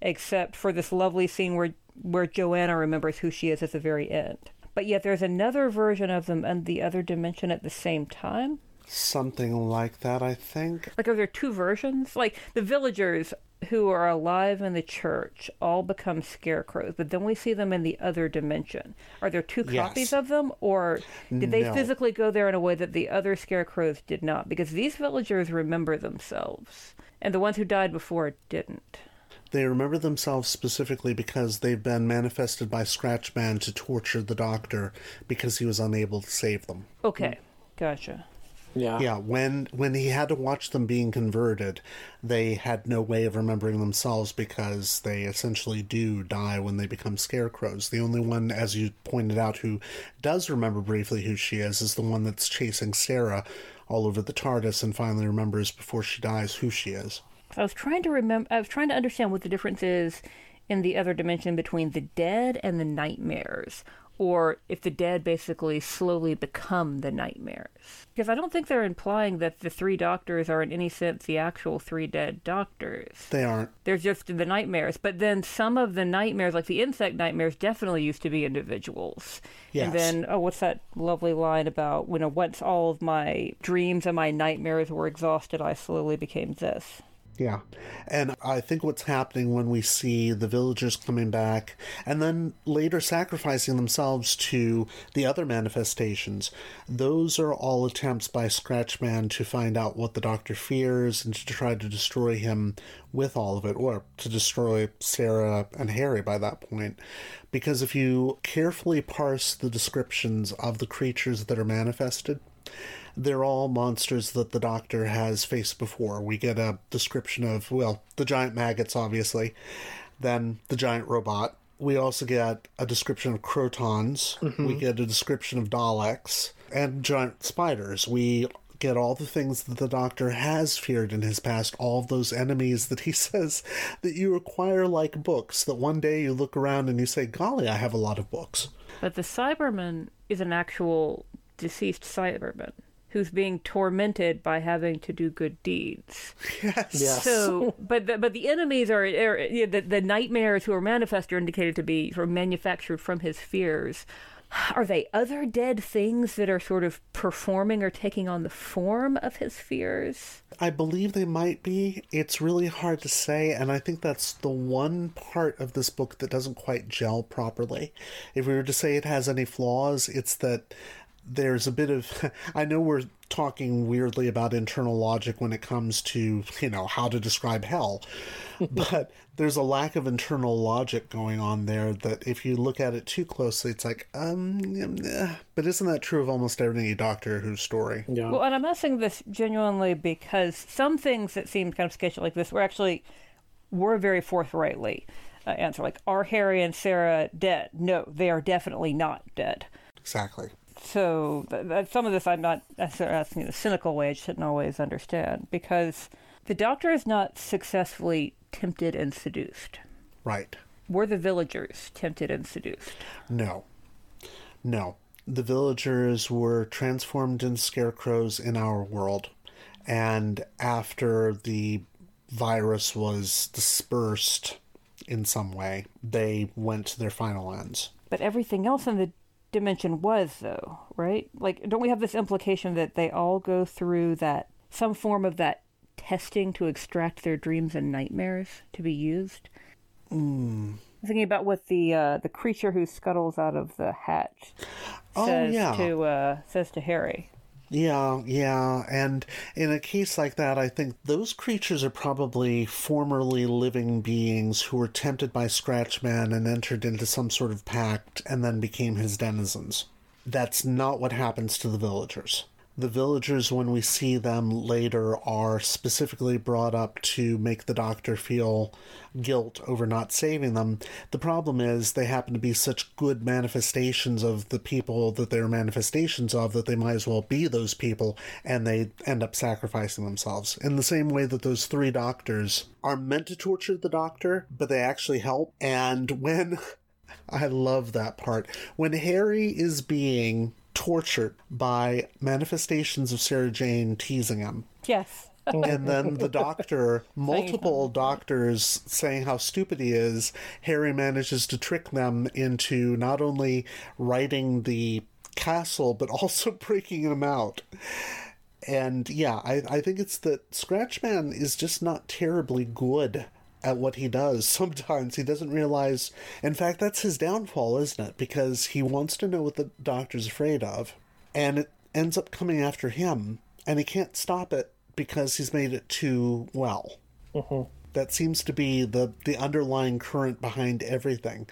Speaker 11: except for this lovely scene where where Joanna remembers who she is at the very end. But yet there's another version of them in the other dimension at the same time.
Speaker 8: Something like that, I think.
Speaker 11: Like, are there two versions? Like, the villagers who are alive in the church all become scarecrows, but then we see them in the other dimension. Are there two
Speaker 8: Yes.
Speaker 11: copies of them, or did they
Speaker 8: No.
Speaker 11: physically go there in a way that the other scarecrows did not? Because these villagers remember themselves, and the ones who died before didn't.
Speaker 8: They remember themselves specifically because they've been manifested by Scratchman to torture the doctor because he was unable to save them.
Speaker 11: Okay, gotcha.
Speaker 9: Yeah.
Speaker 8: Yeah, when when he had to watch them being converted, they had no way of remembering themselves because they essentially do die when they become scarecrows. The only one, as you pointed out, who does remember briefly who she is is the one that's chasing Sarah all over the TARDIS and finally remembers before she dies who she is.
Speaker 11: I was trying to remember. I was trying to understand what the difference is in the other dimension between the dead and the nightmares, or if the dead basically slowly become the nightmares. Because I don't think they're implying that the three doctors are in any sense the actual three dead doctors.
Speaker 8: They aren't.
Speaker 11: They're just the nightmares. But then some of the nightmares, like the insect nightmares, definitely used to be individuals.
Speaker 8: Yes.
Speaker 11: And then, oh, what's that lovely line about, you know, once all of my dreams and my nightmares were exhausted, I slowly became this.
Speaker 8: Yeah. And I think what's happening when we see the villagers coming back and then later sacrificing themselves to the other manifestations, those are all attempts by Scratchman to find out what the doctor fears and to try to destroy him with all of it, or to destroy Sarah and Harry by that point. Because if you carefully parse the descriptions of the creatures that are manifested, they're all monsters that the doctor has faced before. We get a description of, well, the giant maggots, obviously, then the giant robot. We also get a description of Krotons. Mm-hmm. We get a description of Daleks and giant spiders. We get all the things that the doctor has feared in his past, all of those enemies that he says that you acquire like books, that one day you look around and you say, golly, I have a lot of books.
Speaker 11: But the Cyberman is an actual deceased Cyberman who's being tormented by having to do good deeds.
Speaker 8: Yes.
Speaker 9: Yes.
Speaker 11: So, but the, but the enemies are, are yeah, the, the nightmares who are manifest are indicated to be sort of manufactured from his fears. Are they other dead things that are sort of performing or taking on the form of his fears?
Speaker 8: I believe they might be. It's really hard to say, and I think that's the one part of this book that doesn't quite gel properly. If we were to say it has any flaws, it's that there's a bit of I know we're talking weirdly about internal logic when it comes to, you know, how to describe hell. but there's a lack of internal logic going on there that if you look at it too closely, it's like, um, yeah, but isn't that true of almost every Doctor Who story?
Speaker 9: Yeah.
Speaker 11: Well, and I'm asking this genuinely because some things that seemed kind of sketchy like this were actually were very forthrightly uh, answered. Like, are Harry and Sarah dead? No, they are definitely not dead.
Speaker 8: Exactly.
Speaker 11: So th- th- some of this I'm not necessarily asking in a cynical way. I shouldn't always understand because the Doctor is not successfully tempted and seduced.
Speaker 8: Right.
Speaker 11: Were the villagers tempted and seduced?
Speaker 8: No. No. The villagers were transformed into scarecrows in our world. And after the virus was dispersed in some way, they went to their final ends.
Speaker 11: But everything else in the dimension was, though, right? Like, don't we have this implication that they all go through that, some form of that testing to extract their dreams and nightmares to be used?
Speaker 8: Mm.
Speaker 11: I'm thinking about what the uh, the creature who scuttles out of the hatch
Speaker 8: Oh,
Speaker 11: says
Speaker 8: yeah.
Speaker 11: to uh, says to Harry.
Speaker 8: Yeah, yeah. And in a case like that, I think those creatures are probably formerly living beings who were tempted by Scratchman and entered into some sort of pact and then became his denizens. That's not what happens to the villagers. The villagers, when we see them later, are specifically brought up to make the doctor feel guilt over not saving them. The problem is they happen to be such good manifestations of the people that they're manifestations of that they might as well be those people and they end up sacrificing themselves. In the same way that those three doctors are meant to torture the doctor, but they actually help. And when I love that part. When Harry is being tortured by manifestations of Sarah Jane teasing him.
Speaker 11: Yes.
Speaker 8: and then the doctor, multiple doctors saying how stupid he is, Harry manages to trick them into not only writing the castle, but also breaking him out. And yeah, I, I think it's that Scratchman is just not terribly good at what he does. Sometimes he doesn't realize. In fact, that's his downfall, isn't it? Because he wants to know what the doctor's afraid of, and it ends up coming after him, and he can't stop it because he's made it too well. Mm-hmm. That seems to be the the underlying current behind everything.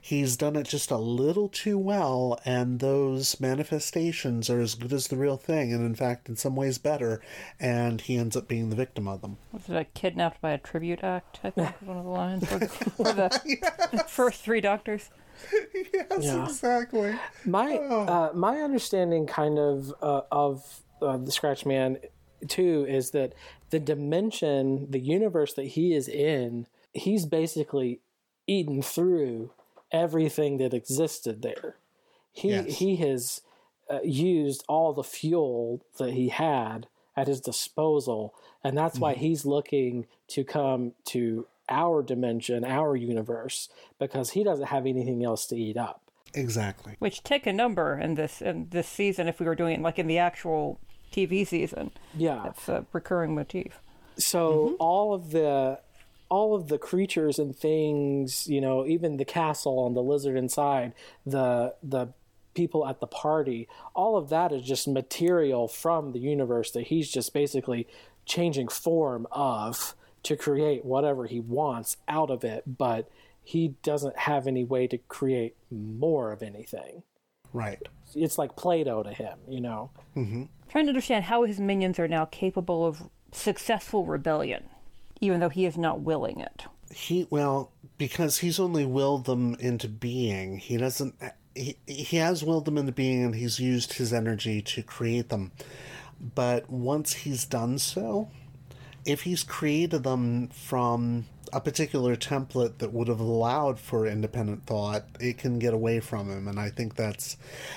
Speaker 8: He's done it just a little too well, and those manifestations are as good as the real thing, and in fact, in some ways better. And he ends up being the victim of them.
Speaker 11: Was it a kidnapped by a tribute act? I think was one of the lines. For the, for the first three doctors.
Speaker 8: yes,
Speaker 9: Yeah.
Speaker 8: exactly.
Speaker 9: My
Speaker 8: Oh.
Speaker 9: uh, my understanding, kind of, uh, of uh, the Scratch Man, too, is that the dimension, the universe that he is in, he's basically eaten through everything that existed there. He
Speaker 8: Yes.
Speaker 9: he has uh, used all the fuel that he had at his disposal, and that's why he's looking to come to our dimension, our universe, because he doesn't have anything else to eat up.
Speaker 8: Exactly.
Speaker 11: Which take a number in this in this season if we were doing it like in the actual TV season.
Speaker 9: Yeah.
Speaker 11: That's a recurring motif.
Speaker 9: So mm-hmm. all of the all of the creatures and things, you know, even the castle and the lizard inside, the the people at the party, all of that is just material from the universe that he's just basically changing form of to create whatever he wants out of it, but he doesn't have any way to create more of anything.
Speaker 8: Right.
Speaker 9: It's like Play-Doh to him, you know.
Speaker 8: Mm-hmm.
Speaker 11: Trying to understand how his minions are now capable of successful rebellion, even though he is not willing it.
Speaker 8: He well because he's only willed them into being. He doesn't. He he has willed them into being, and he's used his energy to create them. But once he's done so, if he's created them from a particular template that would have allowed for independent thought, it can get away from him. And I think that's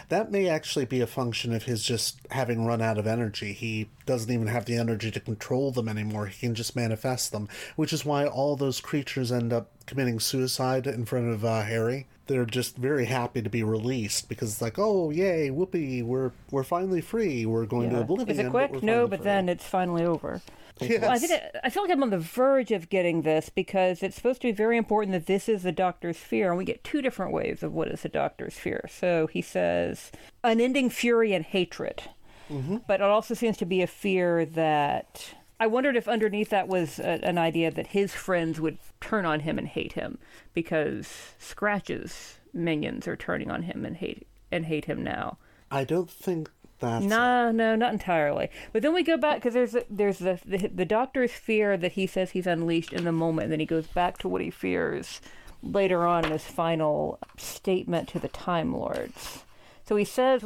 Speaker 8: that may actually be a function of his just having run out of energy. He doesn't even have the energy to control them anymore. He can just manifest them, which is why all those creatures end up committing suicide in front of uh, Harry. They're just very happy to be released because it's like, oh yay, whoopee, we're we're finally free. We're going to
Speaker 11: Yeah.
Speaker 8: oblivion.
Speaker 11: Is it quick?
Speaker 8: we're
Speaker 11: No, but
Speaker 8: free."
Speaker 11: then it's finally over. Well, I think I, I feel like I'm on the verge of getting this because it's supposed to be very important that this is the doctor's fear, and we get two different ways of what is the doctor's fear. So he says unending fury and hatred, mm-hmm. but it also seems to be a fear that I wondered if underneath that was a, an idea that his friends would turn on him and hate him because Scratch's minions are turning on him and hate and hate him now.
Speaker 8: I don't think that's
Speaker 11: No, no, not entirely. But then we go back because there's a, there's the, the the doctor's fear that he says he's unleashed in the moment, and then he goes back to what he fears later on in his final statement to the Time Lords. So he says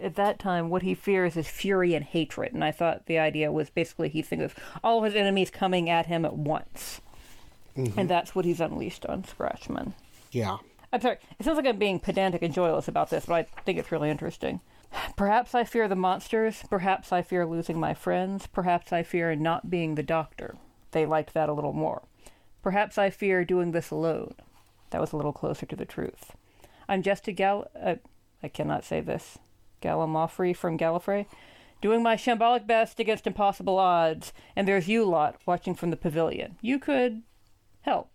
Speaker 11: at that time what he fears is fury and hatred, and I thought the idea was basically he thinks of all of his enemies coming at him at once, mm-hmm. and that's what he's unleashed on Scratchman.
Speaker 8: Yeah.
Speaker 11: I'm sorry. It sounds like I'm being pedantic and joyless about this, but I think it's really interesting. Perhaps I fear the monsters. Perhaps I fear losing my friends. Perhaps I fear not being the doctor. They liked that a little more. Perhaps I fear doing this alone. That was a little closer to the truth. I'm just a gal. Uh, I cannot say this. Gallimaufry from Gallifrey. Doing my shambolic best against impossible odds, and there's you lot watching from the pavilion. You could help.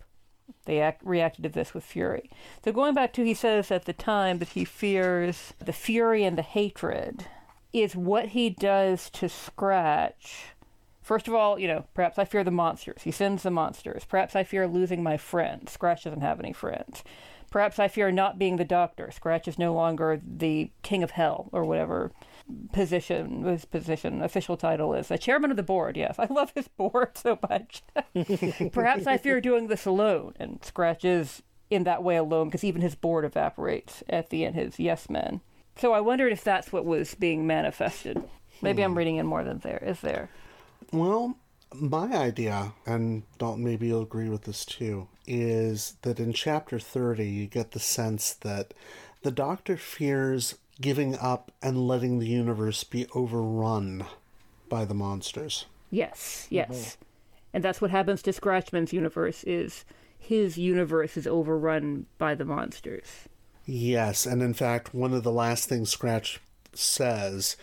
Speaker 11: They act, reacted to this with fury. So going back to, he says at the time that he fears the fury and the hatred is what he does to Scratch. First of all, you know, perhaps I fear the monsters. He sends the monsters. Perhaps I fear losing my friends. Scratch doesn't have any friends. Perhaps I fear not being the doctor. Scratch is no longer the king of hell or whatever position his position official title is the chairman of the board. Yes i love his board so much. Perhaps i fear doing this alone and scratch is in that way alone because even his board evaporates at the end his yes men. So i wondered if that's what was being manifested. Maybe i'm hmm. reading in more than there is there?
Speaker 8: Well, my idea, and Dalton, maybe you'll agree with this too, is that in chapter 30, you get the sense that the Doctor fears giving up and letting the universe be overrun by the monsters.
Speaker 11: yes yes and that's what happens to scratchman's universe is his universe is overrun by the monsters
Speaker 8: Yes, and in fact, one of the last things Scratch says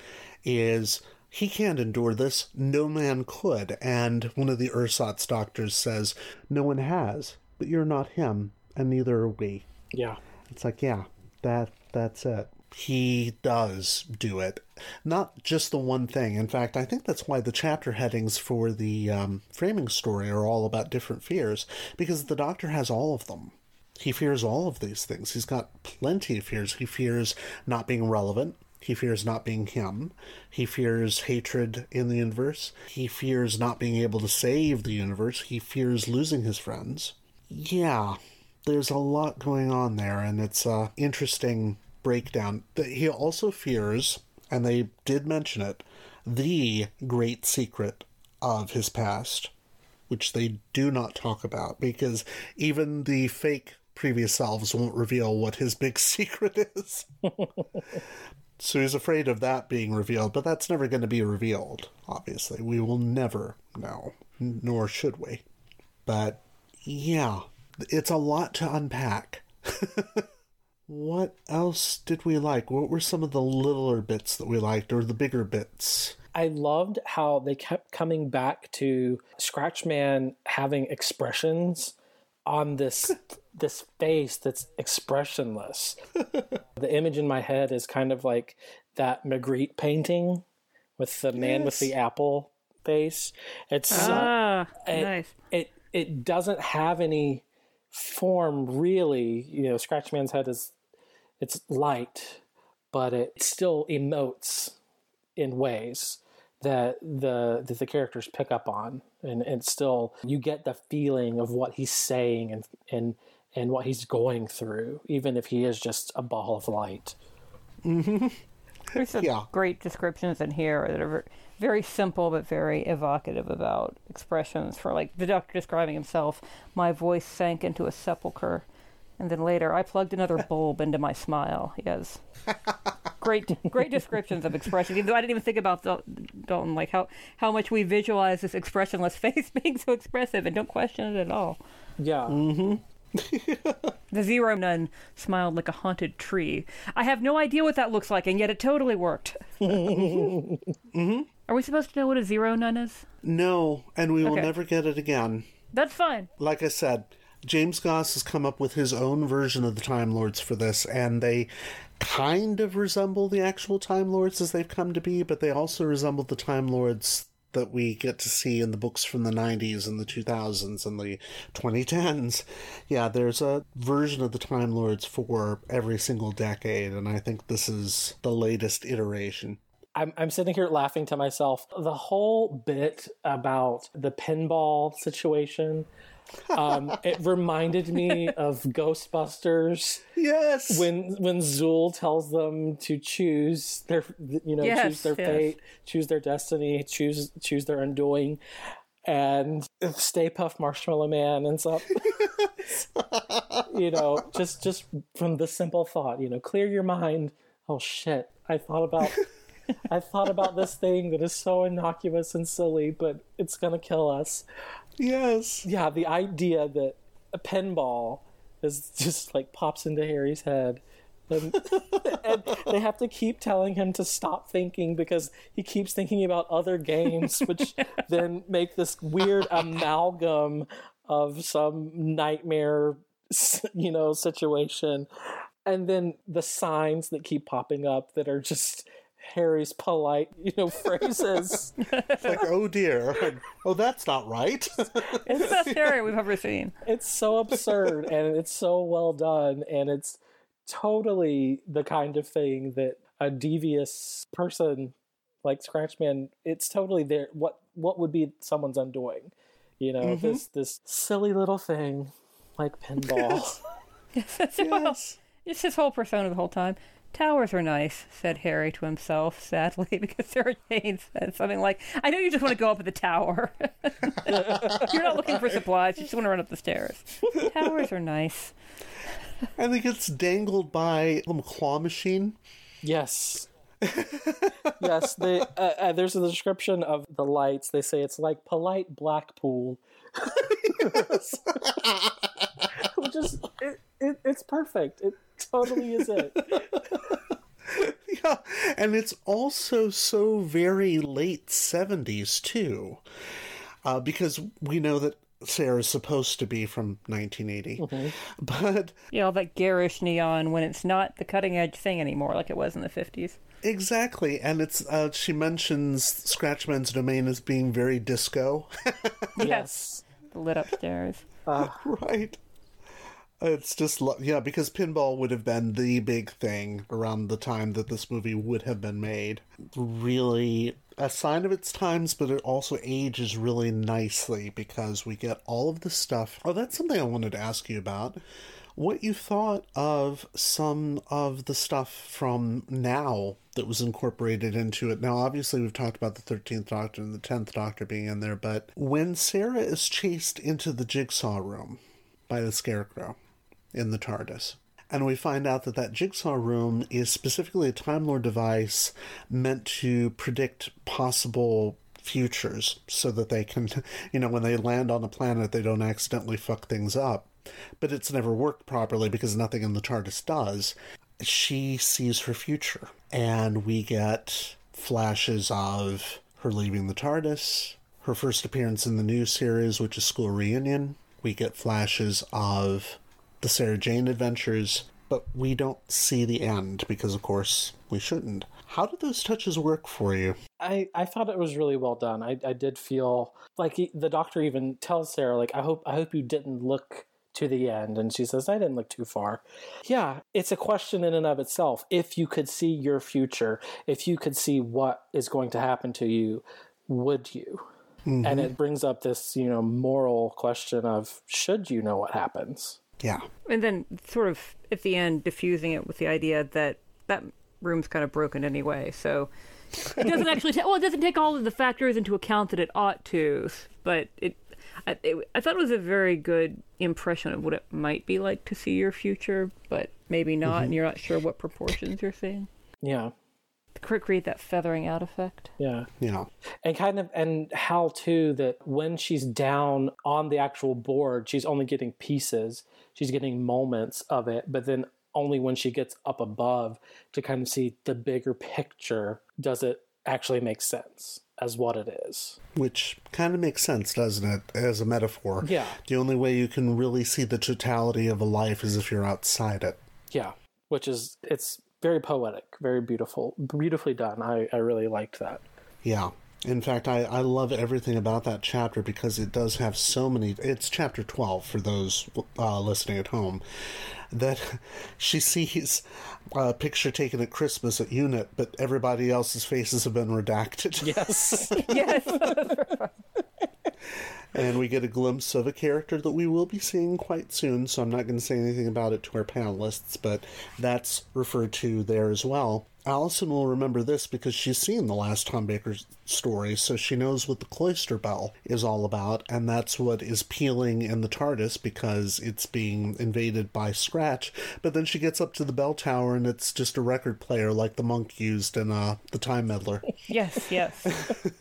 Speaker 8: is he can't endure this. No man could. And one of the ersatz doctors says, No one has, but you're not him, and neither are we.
Speaker 9: Yeah.
Speaker 8: It's like, yeah, that that's it. He does do it. Not just the one thing. In fact, I think that's why the chapter headings for the um, framing story are all about different fears, because the doctor has all of them. He fears all of these things. He's got plenty of fears. He fears not being relevant. He fears not being him. He fears hatred in the universe. He fears not being able to save the universe. He fears losing his friends. Yeah, there's a lot going on there, and it's a interesting breakdown. That He also fears, and they did mention it, the great secret of his past, which they do not talk about because even the fake previous selves won't reveal what his big secret is. so he's afraid of that being revealed, but that's never going to be revealed, obviously. We will never know, nor should we. But yeah, it's a lot to unpack. what else did we like? What were some of the littler bits that we liked, or the bigger bits?
Speaker 9: I loved how they kept coming back to Scratchman having expressions on this this face that's expressionless. the image in my head is kind of like that Magritte painting with the man with the apple face. It's uh,
Speaker 11: Ah,
Speaker 9: it,
Speaker 11: nice.
Speaker 9: It it doesn't have any form really. You know, Scratchman's head is it's light, but it still emotes in ways that the that the characters pick up on and and still you get the feeling of what he's saying and and and what he's going through even if he is just a ball of light
Speaker 8: Mm-hmm.
Speaker 11: There's some great descriptions in here that are ver- very simple but very evocative about expressions. For like the doctor describing himself, my voice sank into a sepulcher, and then later I plugged another bulb into my smile. Has great, great descriptions of expression. Even though I didn't even think about Dal- Dalton, like how how much we visualize this expressionless face being so expressive, and don't question it at all.
Speaker 9: yeah
Speaker 8: mm-hmm.
Speaker 11: The zero nun smiled like a haunted tree. I have no idea what that looks like, and yet it totally worked.
Speaker 8: mm-hmm.
Speaker 11: Are we supposed to know what a zero nun is?
Speaker 8: No, and we will
Speaker 11: Okay.
Speaker 8: never get it again.
Speaker 11: That's fine.
Speaker 8: Like I said, James Goss has come up with his own version of the Time Lords for this, and they kind of resemble the actual Time Lords as they've come to be, but they also resemble the Time Lords that we get to see in the books from the 90s and the 2000s and the 2010s. Yeah, there's a version of the Time Lords for every single decade, and I think this is the latest iteration.
Speaker 9: I'm, I'm sitting here laughing to myself. The whole bit about the pinball situation, um, it reminded me of Ghostbusters.
Speaker 8: Yes.
Speaker 9: When when Zuul tells them to choose their, you know,
Speaker 11: Yes,
Speaker 9: choose their
Speaker 11: yes.
Speaker 9: fate, choose their destiny, choose choose their undoing, and Stay Puft Marshmallow Man ends up. you know, just just from the simple thought, you know, clear your mind. Oh shit! I thought about I thought about this thing that is so innocuous and silly, but it's gonna kill us.
Speaker 8: Yes.
Speaker 9: Yeah, the idea that a pinball is just like pops into Harry's head. And, and they have to keep telling him to stop thinking because he keeps thinking about other games, which then make this weird amalgam of some nightmare, you know, situation. And then the signs that keep popping up that are just Harry's polite, you know, phrases.
Speaker 8: It's like, oh dear. Oh, that's not right.
Speaker 11: It's the best Harry we've ever seen.
Speaker 9: It's so absurd and it's so well done and it's totally the kind of thing that a devious person like Scratchman, it's totally there what what would be someone's undoing. You know,
Speaker 11: Mhm.
Speaker 9: this this silly little thing like pinball.
Speaker 11: Yes, well, it's his whole persona the whole time. Towers are nice, said Harry to himself, sadly, because Sarah Jane said something like, I know you just want to go up at the tower. You're not looking for supplies, you just want to run up the stairs. Towers are nice.
Speaker 8: and he gets dangled by the claw machine.
Speaker 9: Yes. yes, they, uh, uh, there's a description of the lights. They say it's like polite Blackpool. Which is, it, it, it's perfect. It totally is it.
Speaker 8: yeah, and it's also so very late 70s, too. Uh, because we know that Sarah's supposed to be from 1980. But
Speaker 11: Yeah, all that garish neon when it's not the cutting edge thing anymore like it was in the 50s.
Speaker 8: exactly, and it's uh, she mentions Scratchman's domain as being very disco.
Speaker 9: Yes.
Speaker 11: The lit up stairs.
Speaker 8: right. It's just yeah, because pinball would have been the big thing around the time that this movie would have been made. Really a sign of its times, but it also ages really nicely because we get all of the stuff. Oh, that's something I wanted to ask you about. What you thought of some of the stuff from now that was incorporated into it. Now, obviously, we've talked about the 13th Doctor and the 10th Doctor being in there, but when Sarah is chased into the jigsaw room by the Scarecrow in the TARDIS, and we find out that that jigsaw room is specifically a Time Lord device meant to predict possible futures so that they can, you know, when they land on a planet, they don't accidentally fuck things up. But it's never worked properly because nothing in the TARDIS does. She sees her future, and we get flashes of her leaving the TARDIS, her first appearance in the new series, which is School Reunion. We get flashes of the Sarah Jane adventures, but we don't see the end because, of course, we shouldn't. How did those touches work for you?
Speaker 9: I, I thought it was really well done. I, I did feel like he, the doctor even tells Sarah like I hope I hope you didn't look to the end and she says I didn't look too far. Yeah, it's a question in and of itself. If you could see your future, if you could see what is going to happen to you, would you? And
Speaker 8: Mhm.
Speaker 9: it brings up this, you know, moral question of should you know what happens?
Speaker 8: Yeah.
Speaker 11: And then, sort of at the end, diffusing it with the idea that that room's kind of broken anyway. So it doesn't actually. Ta- well, it doesn't take all of the factors into account that it ought to. But it, I, it, I thought it was a very good impression of what it might be like to see your future, but maybe not,
Speaker 9: Mhm.
Speaker 11: and you're not sure what proportions you're seeing.
Speaker 9: Yeah.
Speaker 11: To cre- create that feathering out effect.
Speaker 9: Yeah.
Speaker 8: Yeah.
Speaker 9: And kind of, and how too that when she's down on the actual board, she's only getting pieces, she's getting moments of it, but then only when she gets up above to kind of see the bigger picture does it actually make sense. as what it is.
Speaker 8: Which kind of makes sense, doesn't it, as a metaphor?
Speaker 9: Yeah.
Speaker 8: The only way you can really see the totality of a life is if you're outside it.
Speaker 9: Yeah, which is it's very poetic, very beautiful, beautifully done. I I really liked that.
Speaker 8: Yeah. In fact, I, I love everything about that chapter because it does have so many. It's chapter 12 for those uh, listening at home. That she sees a picture taken at Christmas at UNIT, but everybody else's faces have been redacted.
Speaker 9: Yes.
Speaker 11: yes.
Speaker 8: and we get a glimpse of a character that we will be seeing quite soon, so I'm not going to say anything about it to our panelists, but that's referred to there as well. Allison will remember this because she's seen the last Tom Baker story, so she knows what the cloister bell is all about, and that's what is pealing in the TARDIS because it's being invaded by Scratch. But then she gets up to the bell tower, and it's just a record player like the monk used in uh, the Time Meddler.
Speaker 11: Yes, yes.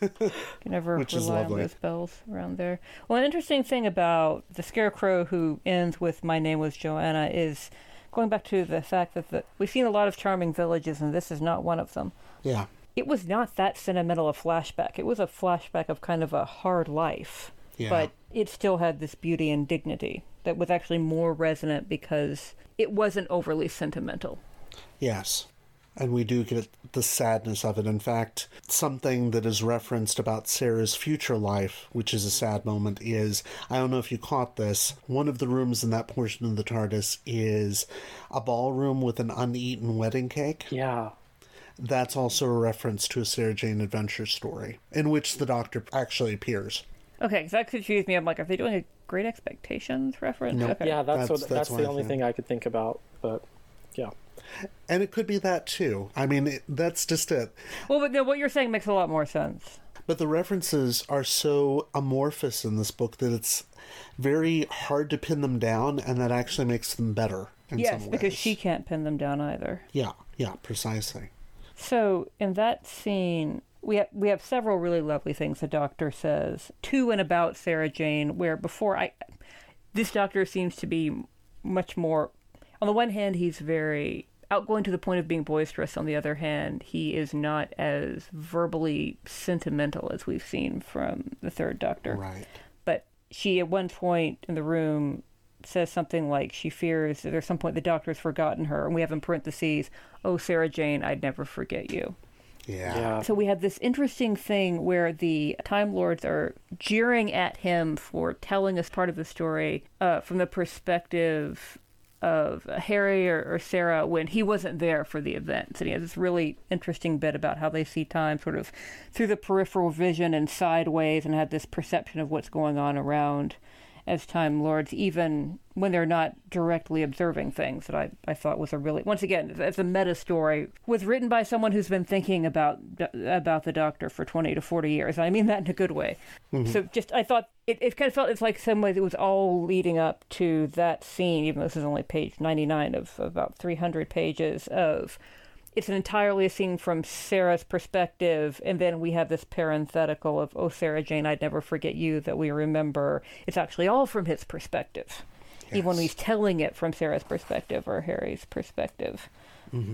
Speaker 11: you never
Speaker 8: Which
Speaker 11: rely on those bells around there. Well, an interesting thing about the Scarecrow who ends with "My name was Joanna" is going back to the fact that the, we've seen a lot of charming villages, and this is not one of them.
Speaker 8: Yeah.
Speaker 11: It was not that sentimental a flashback. It was a flashback of kind of a hard life,
Speaker 8: Yeah.
Speaker 11: but it still had this beauty and dignity that was actually more resonant because it wasn't overly sentimental.
Speaker 8: Yes. And we do get the sadness of it. In fact, something that is referenced about Sarah's future life, which is a sad moment, is I don't know if you caught this. One of the rooms in that portion of the TARDIS is a ballroom with an uneaten wedding cake.
Speaker 9: Yeah.
Speaker 8: That's also a reference to a Sarah Jane Adventure story, in which the Doctor actually appears.
Speaker 11: Okay, because that confused me. I'm like, are they doing a Great Expectations reference?
Speaker 8: Nope.
Speaker 11: Okay.
Speaker 9: Yeah, that's
Speaker 8: That's-
Speaker 9: what
Speaker 8: that's
Speaker 9: that's,
Speaker 8: what
Speaker 9: the
Speaker 8: I
Speaker 9: only
Speaker 8: think.
Speaker 9: thing I could think about. But yeah.
Speaker 8: And it could be that too. I mean, it, that's just it.
Speaker 11: Well, but no, what you're saying makes a lot more sense.
Speaker 8: But the references are so amorphous in this book that it's very hard to pin them down, and that actually makes them better in
Speaker 11: yes,
Speaker 8: some
Speaker 11: because she can't pin them down either.
Speaker 8: Yeah, yeah, precisely.
Speaker 11: So in that scene, we have we have several really lovely things the doctor says to and about Sarah Jane. Where before I, this doctor seems to be much more. On the one hand, he's very outgoing to the point of being boisterous. On the other hand, he is not as verbally sentimental as we've seen from the third doctor.
Speaker 8: Right.
Speaker 11: But she, at one point in the room, says something like she fears that there's some point the doctor's forgotten her, and we have in parentheses, "Oh, Sarah Jane, I'd never forget you."
Speaker 8: Yeah.
Speaker 11: So we have this interesting thing where the Time Lords are jeering at him for telling us part of the story uh, from the perspective of Harry or, or Sarah when he wasn't there for the events. And he has this really interesting bit about how they see time sort of through the peripheral vision and sideways and had this perception of what's going on around as Time Lords, even when they're not directly observing things, that I, I thought was a really, once again, it's a meta story, was written by someone who's been thinking about about the Doctor for 20 to 40 years. I mean that in a good way. Mm-hmm. So just, I thought, it, it kind of felt it's like some ways it was all leading up to that scene, even though this is only page 99 of about 300 pages of it's an entirely a scene from Sarah's perspective, and then we have this parenthetical of "Oh, Sarah Jane, I'd never forget you" that we remember. It's actually all from his perspective, even when he's telling it from Sarah's perspective or Harry's perspective.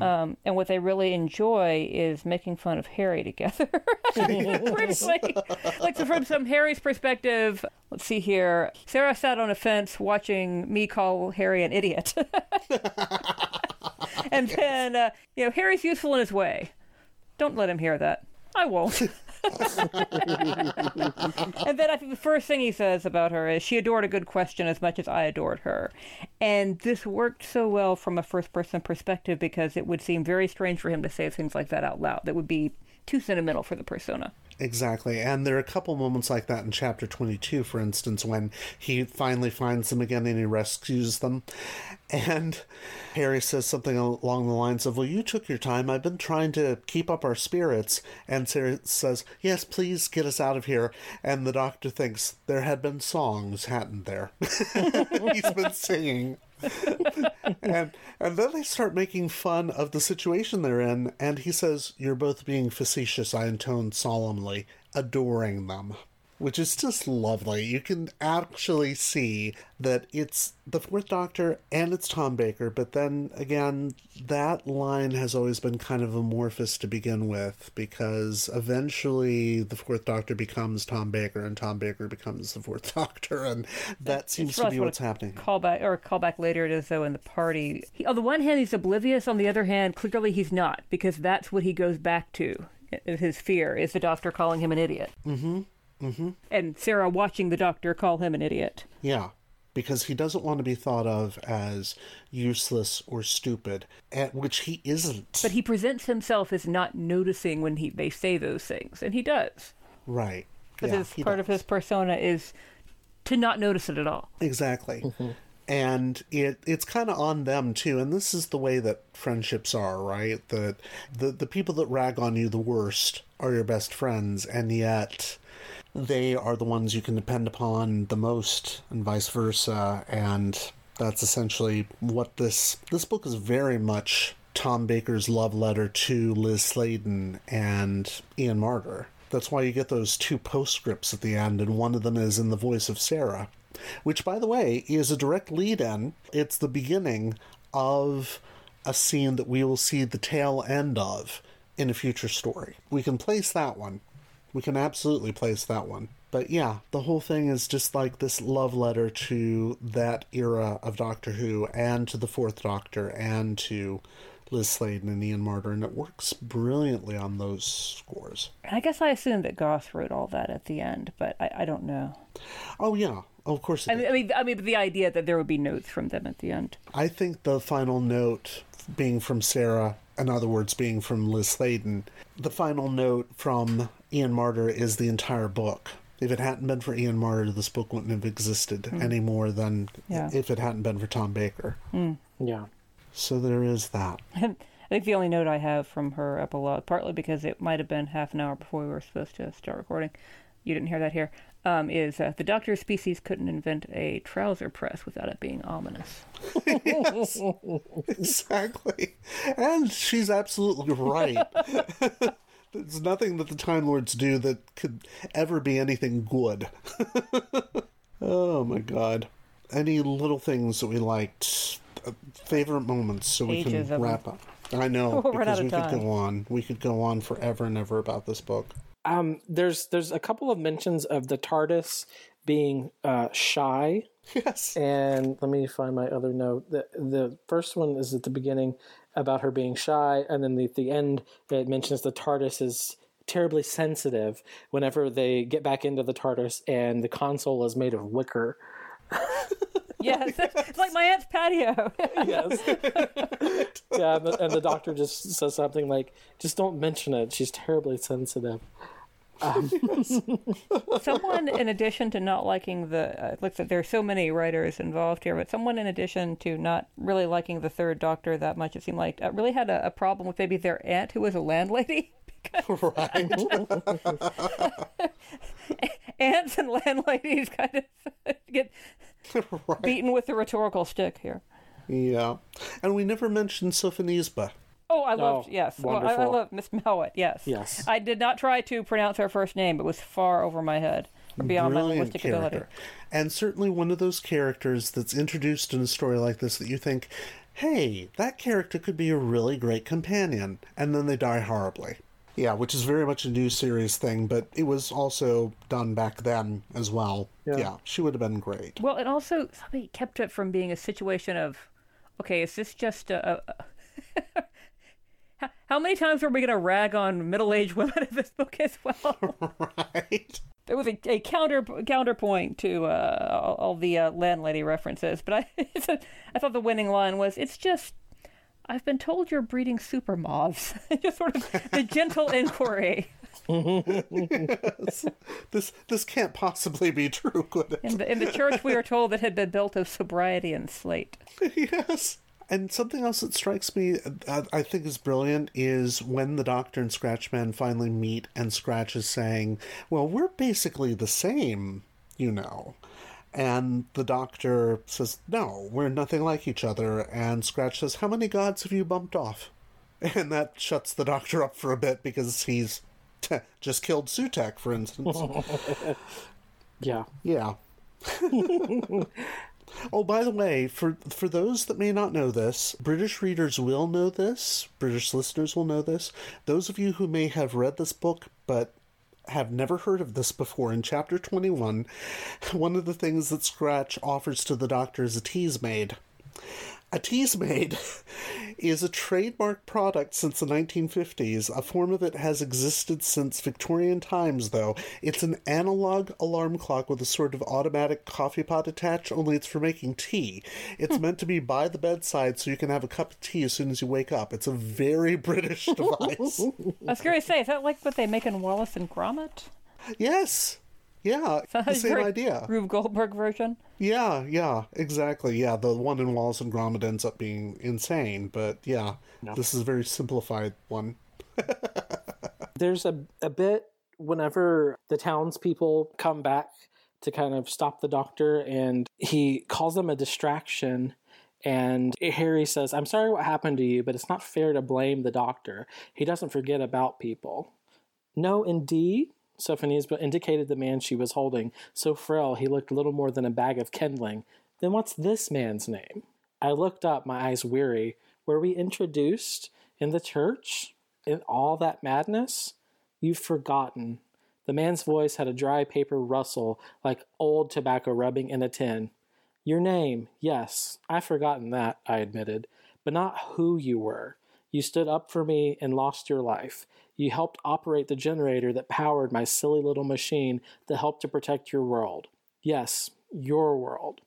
Speaker 11: Um, and what they really enjoy is making fun of Harry together. Like, like so from some Harry's perspective, let's see here. Sarah sat on a fence watching me call Harry an idiot. and then, uh, you know, Harry's useful in his way. Don't let him hear that. I won't. and then I think the first thing he says about her is she adored a good question as much as I adored her. And this worked so well from a first person perspective because it would seem very strange for him to say things like that out loud. That would be too sentimental for the persona.
Speaker 8: Exactly. And there are a couple moments like that in chapter 22, for instance, when he finally finds them again and he rescues them. And Harry says something along the lines of, Well, you took your time. I've been trying to keep up our spirits. And Sarah says, Yes, please get us out of here. And the doctor thinks, There had been songs, hadn't there? He's been singing. and and then they start making fun of the situation they're in and he says you're both being facetious. I intone solemnly adoring them which is just lovely. You can actually see that it's the Fourth Doctor and it's Tom Baker, but then again, that line has always been kind of amorphous to begin with because eventually the Fourth Doctor becomes Tom Baker and Tom Baker becomes the Fourth Doctor, and that seems to be what's happening.
Speaker 11: Callback or callback later it is though in the party. He, on the one hand, he's oblivious. On the other hand, clearly he's not because that's what he goes back to. His fear is the Doctor calling him an idiot.
Speaker 8: Mm-hmm. Mm-hmm.
Speaker 11: And Sarah watching the Doctor call him an idiot.
Speaker 8: Yeah because he doesn't want to be thought of as useless or stupid, at which he isn't.
Speaker 11: But he presents himself as not noticing when he they say those things, and he does.
Speaker 8: Right.
Speaker 11: Because
Speaker 8: yeah,
Speaker 11: part
Speaker 8: does.
Speaker 11: of his persona is to not notice it at all.
Speaker 8: Exactly. Mm-hmm. And it it's kind of on them too, and this is the way that friendships are, right? That the the people that rag on you the worst are your best friends, and yet they are the ones you can depend upon the most, and vice versa. And that's essentially what this this book is very much Tom Baker's love letter to Liz Sladen and Ian Marter. That's why you get those two postscripts at the end, and one of them is in the voice of Sarah, which, by the way, is a direct lead in. It's the beginning of a scene that we will see the tail end of in a future story. We can place that one we can absolutely place that one. But yeah, the whole thing is just like this love letter to that era of Doctor Who and to the Fourth Doctor and to Liz Sladen and Ian Marter, and it works brilliantly on those scores.
Speaker 11: I guess I assumed that Goss wrote all that at the end, but I, I don't know.
Speaker 8: Oh yeah, oh, of course.
Speaker 11: I mean, I mean, I mean, the idea that there would be notes from them at the end.
Speaker 8: I think the final note being from Sarah, in other words, being from Liz Sladen, the final note from Ian Marter is the entire book. If it hadn't been for Ian Marter, this book wouldn't have existed mm. any more than yeah. if it hadn't been for Tom Baker.
Speaker 11: Mm.
Speaker 9: Yeah.
Speaker 8: So there is that.
Speaker 11: I think the only note I have from her epilogue, partly because it might have been half an hour before we were supposed to start recording, you didn't hear that here, um, is uh, the Doctor's species couldn't invent a trouser press without it being ominous.
Speaker 8: yes, exactly. And she's absolutely right. There's nothing that the Time Lords do that could ever be anything good. oh my god. Any little things that we liked, uh, favorite moments, so we can wrap up. I know
Speaker 11: we'll
Speaker 8: because we
Speaker 11: time.
Speaker 8: could go on. We could go on forever and ever about this book.
Speaker 9: Um, there's there's a couple of mentions of the TARDIS being uh, shy.
Speaker 8: Yes.
Speaker 9: And let me find my other note. The the first one is at the beginning about her being shy, and then the, at the end it mentions the TARDIS is terribly sensitive whenever they get back into the TARDIS and the console is made of wicker.
Speaker 11: yes, it's like my aunt's patio.
Speaker 9: yes. yeah, and the, and the, doctor just says something like, "Just don't mention it. She's terribly sensitive." Um,
Speaker 11: someone, in addition to not liking the, uh, looks like there are so many writers involved here, but someone, in addition to not really liking the Third Doctor that much, it seemed like uh, really had a, a problem with maybe their aunt who was a landlady.
Speaker 8: right.
Speaker 11: Aunts and landladies kind of get right. beaten with the rhetorical stick here.
Speaker 8: Yeah, and we never mentioned Sophonisba.
Speaker 11: Oh, I love oh, yes. Well, I, I love Miss Mowat. Yes.
Speaker 9: Yes.
Speaker 11: I did not try to pronounce her first name. It was far over my head, beyond
Speaker 8: Brilliant
Speaker 11: my linguistic
Speaker 8: character.
Speaker 11: ability.
Speaker 8: And certainly one of those characters that's introduced in a story like this that you think, "Hey, that character could be a really great companion," and then they die horribly. Yeah, which is very much a new series thing, but it was also done back then as well. Yeah, yeah she would have been great.
Speaker 11: Well, and also somebody kept it from being a situation of, okay, is this just a, a How many times are we going to rag on middle-aged women in this book as well?
Speaker 8: right.
Speaker 11: There was a, a counter counterpoint to uh, all, all, the uh, landlady references, but I I thought the winning line was, "It's just I've been told you're breeding super moths." just sort of the gentle inquiry.
Speaker 8: yes. This this can't possibly be true, could it?
Speaker 11: In the, in the church, we are told it had been built of sobriety and slate.
Speaker 8: yes. And something else that strikes me, I think is brilliant, is when the Doctor and Scratchman finally meet, and Scratch is saying, Well, we're basically the same, you know. And the Doctor says, No, we're nothing like each other. And Scratch says, How many gods have you bumped off? And that shuts the Doctor up for a bit because he's Just killed Sutekh, for instance.
Speaker 9: yeah.
Speaker 8: Yeah. oh, by the way, for for those that may not know this, British readers will know this. British listeners will know this. Those of you who may have read this book but have never heard of this before, in chapter 21, one of the things that Scratch offers to the doctor is a Teasmade. A Teasmade is a trademark product since the 1950s. A form of it has existed since Victorian times, though. It's an analog alarm clock with a sort of automatic coffee pot attached, only it's for making tea. It's hmm. meant to be by the bedside so you can have a cup of tea as soon as you wake up. It's a very British device.
Speaker 11: I was curious to say, is that like what they make in Wallace and Gromit?
Speaker 8: yes. Yeah, the same
Speaker 11: Very
Speaker 8: idea.
Speaker 11: Rube Goldberg version.
Speaker 8: Yeah, yeah, exactly. Yeah, the one in Wallace and Gromit ends up being insane, but yeah, this is a very simplified one.
Speaker 9: There's a, a bit whenever the townspeople come back to kind of stop the doctor, and he calls them a distraction. And Harry says, I'm sorry what happened to you, but it's not fair to blame the doctor. He doesn't forget about people. No, indeed, Sophonisba indicated the man she was holding, so frail he looked little more than a bag of kindling. Then what's this man's name? I looked up, my eyes weary. Were we introduced in the church in all that madness? You've forgotten. The man's voice had a dry paper rustle like old tobacco rubbing in a tin. Your name, yes, I've forgotten that, I admitted, but not who you were. You stood up for me and lost your life. You helped operate the generator that powered my silly little machine that helped to protect your world. Yes, your world.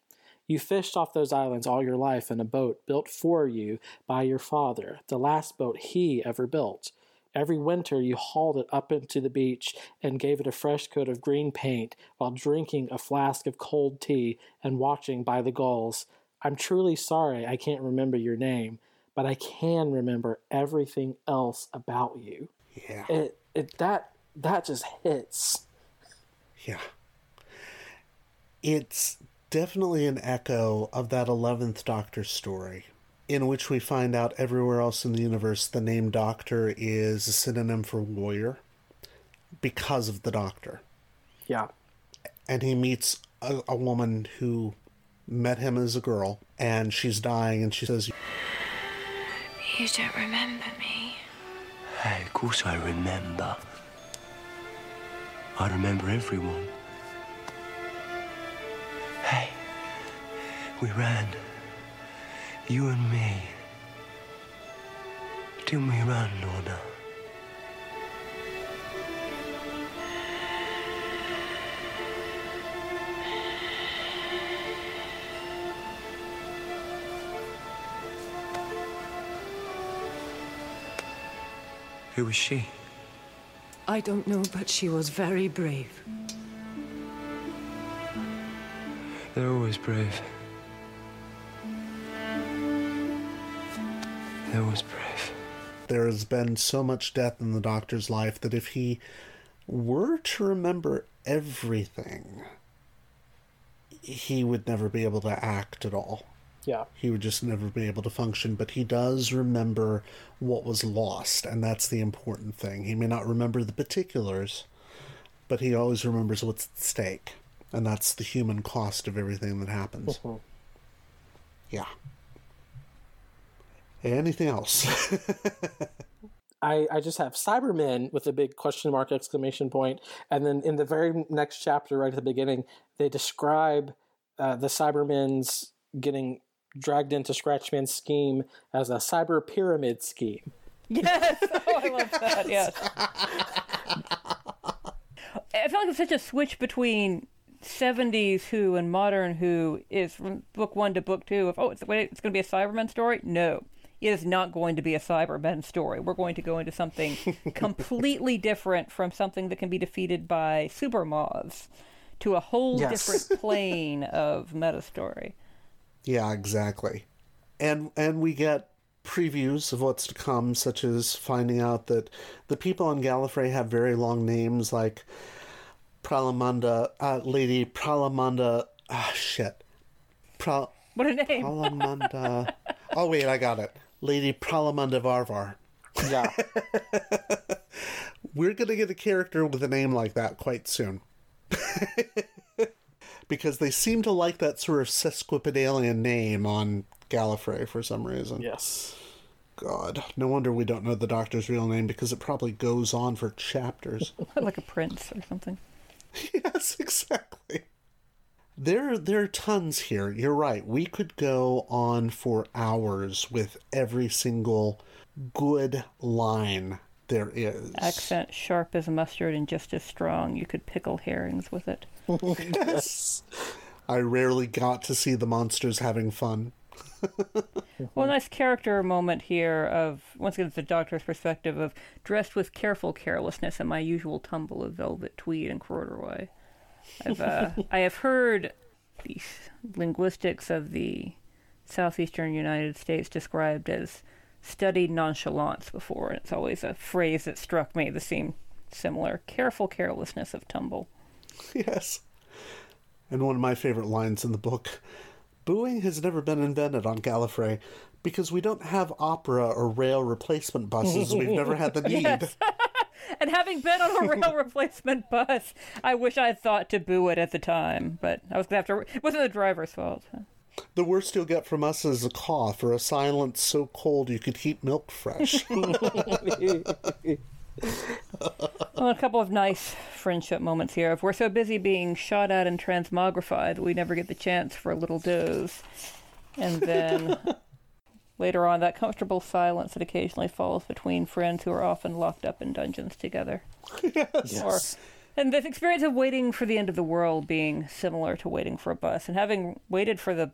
Speaker 9: You fished off those islands all your life in a boat built for you by your father, the last boat he ever built. Every winter you hauled it up into the beach and gave it a fresh coat of green paint while drinking a flask of cold tea and watching by the gulls. I'm truly sorry I can't remember your name, but I can remember everything else about you.
Speaker 8: Yeah.
Speaker 9: It it that that just hits.
Speaker 8: Yeah. It's definitely an echo of that 11th Doctor story, in which we find out everywhere else in the universe the name Doctor is a synonym for warrior because of the Doctor.
Speaker 9: Yeah.
Speaker 8: And he meets a, a woman who met him as a girl, and she's dying, and she says,
Speaker 12: You don't remember me.
Speaker 13: Hey, of course I remember. I remember everyone. Hey, we ran. You and me. Didn't we run, Lorna? Who was she?
Speaker 12: I don't know, but she was very brave.
Speaker 13: They're always brave. They're always brave.
Speaker 8: There has been so much death in the Doctor's life that if he were to remember everything, he would never be able to act at all.
Speaker 9: Yeah.
Speaker 8: He would just never be able to function, but he does remember what was lost, and that's the important thing. He may not remember the particulars, but he always remembers what's at stake, and that's the human cost of everything that happens.
Speaker 9: Mhm.
Speaker 8: Yeah. Anything else?
Speaker 9: I, I just have Cybermen with a big question mark exclamation point, and then in the very next chapter, right at the beginning, they describe uh, the Cybermen's getting dragged into Scratchman's scheme as a cyber pyramid scheme.
Speaker 11: Yes. Oh, I love that. Yes. I feel like it's such a switch between 70s Who and modern Who is from book one to book two. Of oh, it's wait, it's going to be a Cybermen story. No, it is not going to be a Cybermen story. We're going to go into something completely different from something that can be defeated by super moths to a whole
Speaker 8: Yes.
Speaker 11: different plane of meta story.
Speaker 8: Yeah, exactly. And and we get previews of what's to come, such as finding out that the people on Gallifrey have very long names like Pralamanda, uh, Lady Pralamanda. Ah, shit. Pra,
Speaker 11: What a name!
Speaker 8: Pralamanda. oh wait, I got it. Lady Pralamanda Varvar.
Speaker 9: Yeah.
Speaker 8: We're going to get a character with a name like that quite soon. because they seem to like that sort of sesquipedalian name on Gallifrey for some reason.
Speaker 9: Yes.
Speaker 8: God, no wonder we don't know the Doctor's real name because it probably goes on for chapters.
Speaker 11: like a prince or something.
Speaker 8: yes, exactly. There, there are tons here. You're right. We could go on for hours with every single good line there is.
Speaker 11: Accent sharp as mustard and just as strong. You could pickle herrings with it.
Speaker 8: yes. I rarely got to see the monsters having fun.
Speaker 11: well, nice character moment here of once again the doctor's perspective of dressed with careful carelessness in my usual tumble of velvet tweed and corduroy. I've uh, I have heard the linguistics of the southeastern United States described as studied nonchalance before, and it's always a phrase that struck me that seemed similar. Careful carelessness of tumble.
Speaker 8: Yes. And one of my favorite lines in the book Booing has never been invented on Gallifrey because we don't have opera or rail replacement buses. We've never had the need.
Speaker 11: Yes. and having been on a rail replacement bus, I wish I had thought to boo it at the time, but I was gonna have to. It wasn't the driver's fault.
Speaker 8: The worst you'll get from us is a cough or a silence so cold you could keep milk fresh.
Speaker 11: well, a couple of nice friendship moments here. If we're so busy being shot at and transmogrified, we never get the chance for a little doze. And then later on, that comfortable silence that occasionally falls between friends who are often locked up in dungeons together.
Speaker 8: yes.
Speaker 11: Or, and this experience of waiting for the end of the world being similar to waiting for a bus, and having waited for the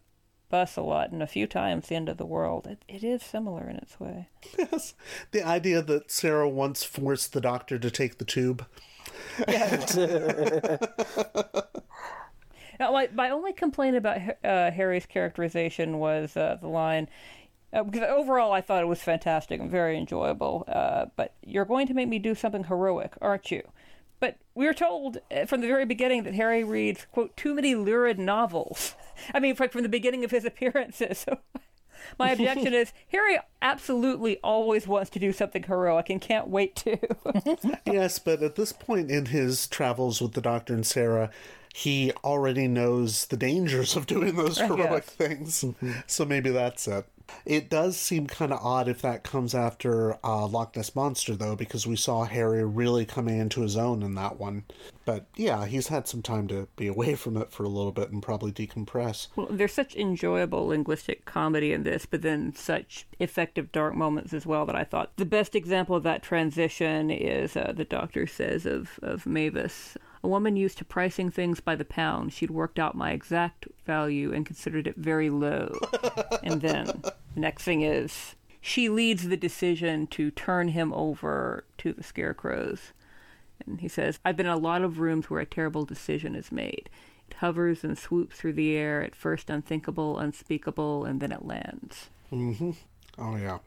Speaker 11: bus a lot and a few times the end of the world. It, it is similar in its way.
Speaker 8: Yes. The idea that Sarah once forced the doctor to take the tube.
Speaker 11: now, my, my only complaint about uh, Harry's characterization was uh, the line. Uh, because overall, I thought it was fantastic and very enjoyable. Uh, but you're going to make me do something heroic, aren't you? But we were told uh, from the very beginning that Harry reads, quote, too many lurid novels. I mean, from the beginning of his appearances. So my objection is Harry absolutely always wants to do something heroic and can't wait to.
Speaker 8: yes, but at this point in his travels with the Doctor and Sarah, he already knows the dangers of doing those heroic things. So maybe that's it. It does seem kind of odd if that comes after uh, Loch Ness Monster, though, because we saw Harry really coming into his own in that one. But yeah, he's had some time to be away from it for a little bit and probably decompress.
Speaker 11: Well, there's such enjoyable linguistic comedy in this, but then such effective dark moments as well that I thought the best example of that transition is uh, the Doctor says of, of Mavis. A woman used to pricing things by the pound. She'd worked out my exact value and considered it very low. and then the next thing is she leads the decision to turn him over to the scarecrows. And he says, I've been in a lot of rooms where a terrible decision is made. It hovers and swoops through the air, at first unthinkable, unspeakable, and then it lands.
Speaker 8: Mm-hmm. Oh, yeah.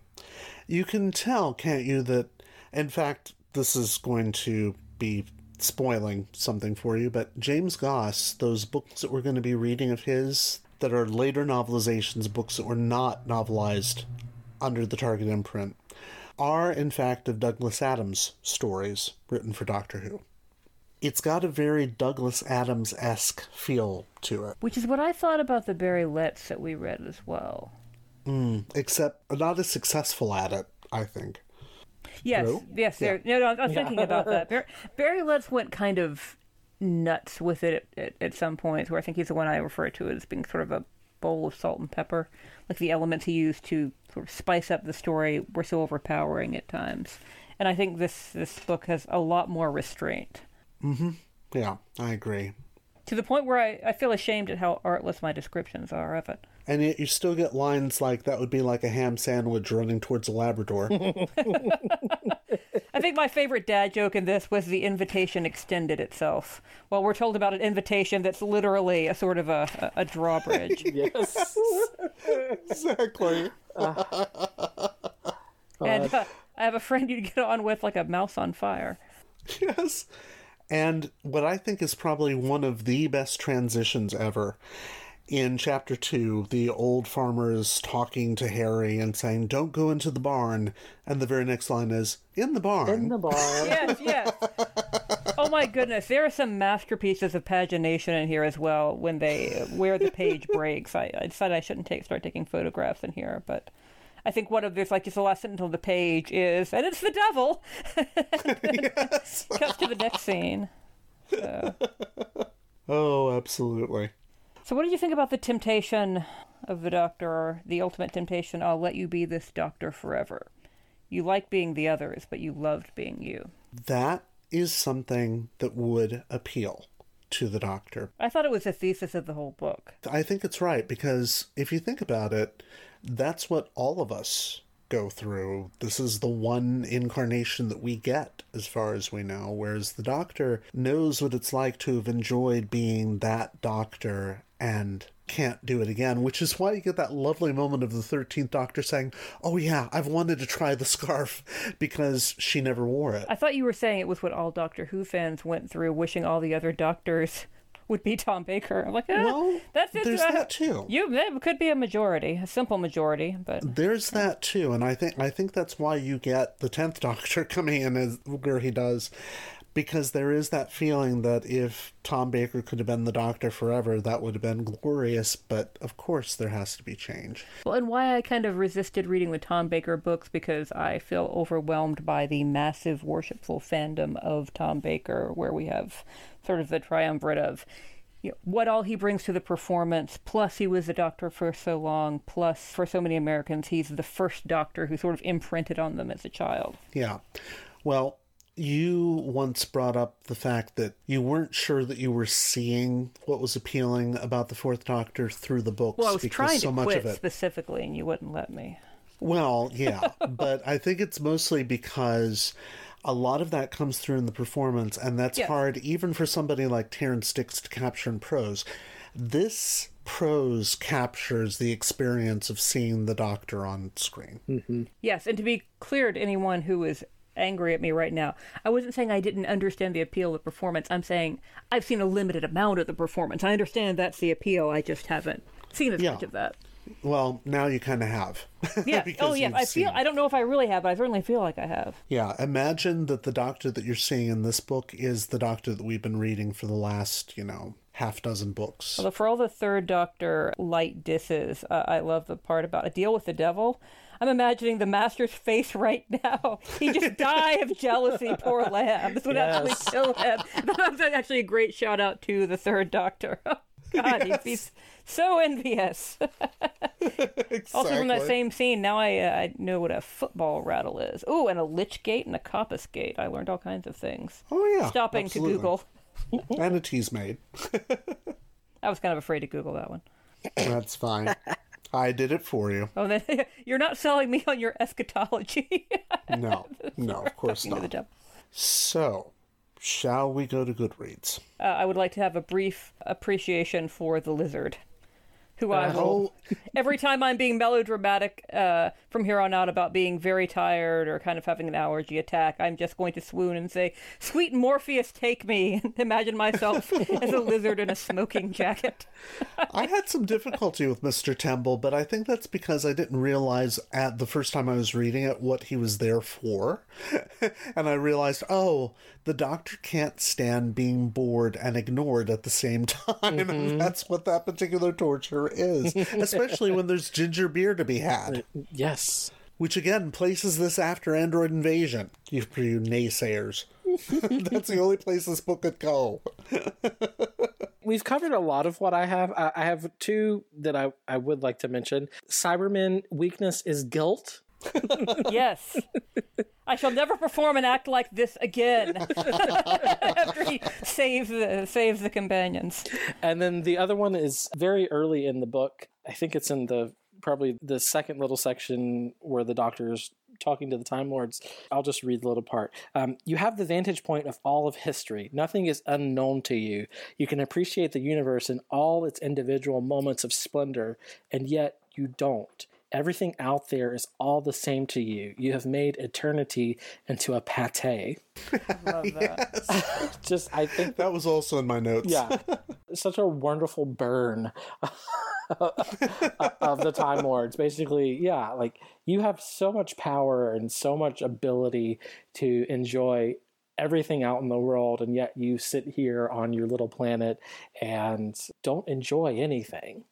Speaker 8: You can tell, can't you, that, in fact, this is going to be spoiling something for you, but James Goss, those books that we're going to be reading of his that are later novelizations, books that were not novelized under the Target imprint, are in fact of Douglas Adams stories written for Doctor Who. It's got a very Douglas Adams esque feel to it.
Speaker 11: Which is what I thought about the Barry Letts that we read as well.
Speaker 8: Mm, except not as successful at it, I think.
Speaker 11: Yes,
Speaker 8: Hello?
Speaker 11: yes.
Speaker 8: Yeah.
Speaker 11: No, no, I was thinking about that. Barry, Barry went kind of nuts with it at, at, at some points, where I think he's the one I refer to as being sort of a bowl of salt and pepper. Like the elements he used to sort of spice up the story were so overpowering at times. And I think this this book has a lot more restraint.
Speaker 8: Mm-hmm. Yeah, I agree.
Speaker 11: To the point where I, I feel ashamed at how artless my descriptions are of it.
Speaker 8: And yet you still get lines like that would be like a ham sandwich running towards a Labrador.
Speaker 11: I think my favorite dad joke in this was the invitation extended itself. Well, we're told about an invitation that's literally a sort of a, a, a drawbridge.
Speaker 9: yes.
Speaker 8: exactly.
Speaker 11: and uh, I have a friend you'd get on with like a mouse on fire.
Speaker 8: Yes. And what I think is probably one of the best transitions ever In chapter two, the old farmer is talking to Harry and saying, Don't go into the barn. And the very next line is, In the barn.
Speaker 9: In the barn.
Speaker 11: yes, yes. Oh my goodness, there are some masterpieces of pagination in here as well. When they where the page breaks, I, I decided I shouldn't take start taking photographs in here, but I think one of there's like just the last sentence of the page is, and it's the devil.
Speaker 8: yes.
Speaker 11: Cut to the next scene. So.
Speaker 8: Oh, absolutely.
Speaker 11: So, what did you think about the temptation of the doctor, the ultimate temptation? I'll let you be this doctor forever. You like being the others, but you loved being you.
Speaker 8: That is something that would appeal to the doctor.
Speaker 11: I thought it was the thesis of the whole book.
Speaker 8: I think it's right because if you think about it, that's what all of us go through. This is the one incarnation that we get, as far as we know. Whereas the doctor knows what it's like to have enjoyed being that doctor and can't do it again, which is why you get that lovely moment of the 13th Doctor saying, Oh, yeah, I've wanted to try the scarf because she never wore it.
Speaker 11: I thought you were saying it was what all Doctor Who fans went through, wishing all the other doctors would be Tom Baker. I'm like, eh,
Speaker 8: well,
Speaker 11: that's it.
Speaker 8: There's
Speaker 11: uh,
Speaker 8: that too.
Speaker 11: You that could be a majority, a simple majority, but
Speaker 8: there's that too, and I think I think that's why you get the tenth Doctor coming in as where he does, because there is that feeling that if Tom Baker could have been the Doctor forever, that would have been glorious. But of course, there has to be change.
Speaker 11: Well, and why I kind of resisted reading the Tom Baker books because I feel overwhelmed by the massive worshipful fandom of Tom Baker, where we have sort of the triumvirate of you know, what all he brings to the performance, plus he was a doctor for so long, plus for so many Americans, he's the first doctor who sort of imprinted on them as a child.
Speaker 8: Yeah. Well, you once brought up the fact that you weren't sure that you were seeing what was appealing about the Fourth Doctor through the books
Speaker 11: Well, I was
Speaker 8: because
Speaker 11: trying
Speaker 8: so
Speaker 11: to
Speaker 8: much
Speaker 11: quit
Speaker 8: of it.
Speaker 11: specifically, and you wouldn't let me.
Speaker 8: Well, yeah, but I think it's mostly because a lot of that comes through in the performance, and that's
Speaker 11: Yes.
Speaker 8: hard even for somebody like Terrance Dicks to capture in prose. This prose captures the experience of seeing the Doctor on screen.
Speaker 9: Mm-hmm.
Speaker 11: Yes, and to be clear to anyone who is angry at me right now, I wasn't saying I didn't understand the appeal of performance. I'm saying I've seen a limited amount of the performance. I understand that's the appeal. I just haven't seen as
Speaker 8: Yeah.
Speaker 11: much of that.
Speaker 8: Well, now you kind of have.
Speaker 11: Yeah. Oh, yeah. I feel. I don't know if I really have, but I certainly feel like I have.
Speaker 8: Yeah, imagine that the Doctor that you're seeing in this book is the Doctor that we've been reading for the last, you know, half dozen books.
Speaker 11: Although for all the Third Doctor light disses, uh, I love the part about a deal with the devil. I'm imagining the Master's face right now. He just die of jealousy, poor lamb. This would
Speaker 9: Yes.
Speaker 11: actually kill him. That's actually a great shout out to the Third Doctor. Oh, God, he'd be so envious. Also from that same scene, now I uh, I know what a football rattle is. Ooh, and a lich gate and a coppice gate. I learned all kinds of things.
Speaker 8: Oh yeah,
Speaker 11: Stopping
Speaker 8: absolutely.
Speaker 11: to Google.
Speaker 8: and a Teasmade.
Speaker 11: I was kind of afraid to Google that one.
Speaker 8: That's fine. I did it for you.
Speaker 11: Oh, then you're not selling me on your eschatology.
Speaker 8: No, no, of course not. So, shall we go to Goodreads?
Speaker 11: Uh, I would like to have a brief appreciation for the lizard, who I will every time I'm being melodramatic uh, from here on out about being very tired or kind of having an allergy attack. I'm just going to swoon and say, "Sweet Morpheus, take me!" and imagine myself as a lizard in a smoking jacket.
Speaker 8: I had some difficulty with Mr. Temple, but I think that's because I didn't realize at the first time I was reading it what he was there for. and I realized, oh, the doctor can't stand being bored and ignored at the same time. And that's what that particular torture is, especially when there's ginger beer to be had.
Speaker 9: Uh, yes.
Speaker 8: Which again places this after Android Invasion, you, you naysayers. that's the only place this book could go.
Speaker 9: We've covered a lot of what I have. I, I have two that I, I would like to mention. Cybermen weakness is guilt.
Speaker 11: yes. I shall never perform an act like this again. After he saves the saves the companions.
Speaker 9: And then the other one is very early in the book. I think it's in the probably the second little section where the doctor's talking to the Time Lords. I'll just read the little part. Um, you have the vantage point of all of history. Nothing is unknown to you. You can appreciate the universe in all its individual moments of splendor, and yet you don't. Everything out there is all the same to you. You have made eternity into a pate.
Speaker 11: Love that.
Speaker 9: Just, I think
Speaker 8: That was also in my notes.
Speaker 9: yeah. such a wonderful burn of the Time Lords. Basically, yeah, like you have so much power and so much ability to enjoy everything out in the world, and yet you sit here on your little planet and don't enjoy anything.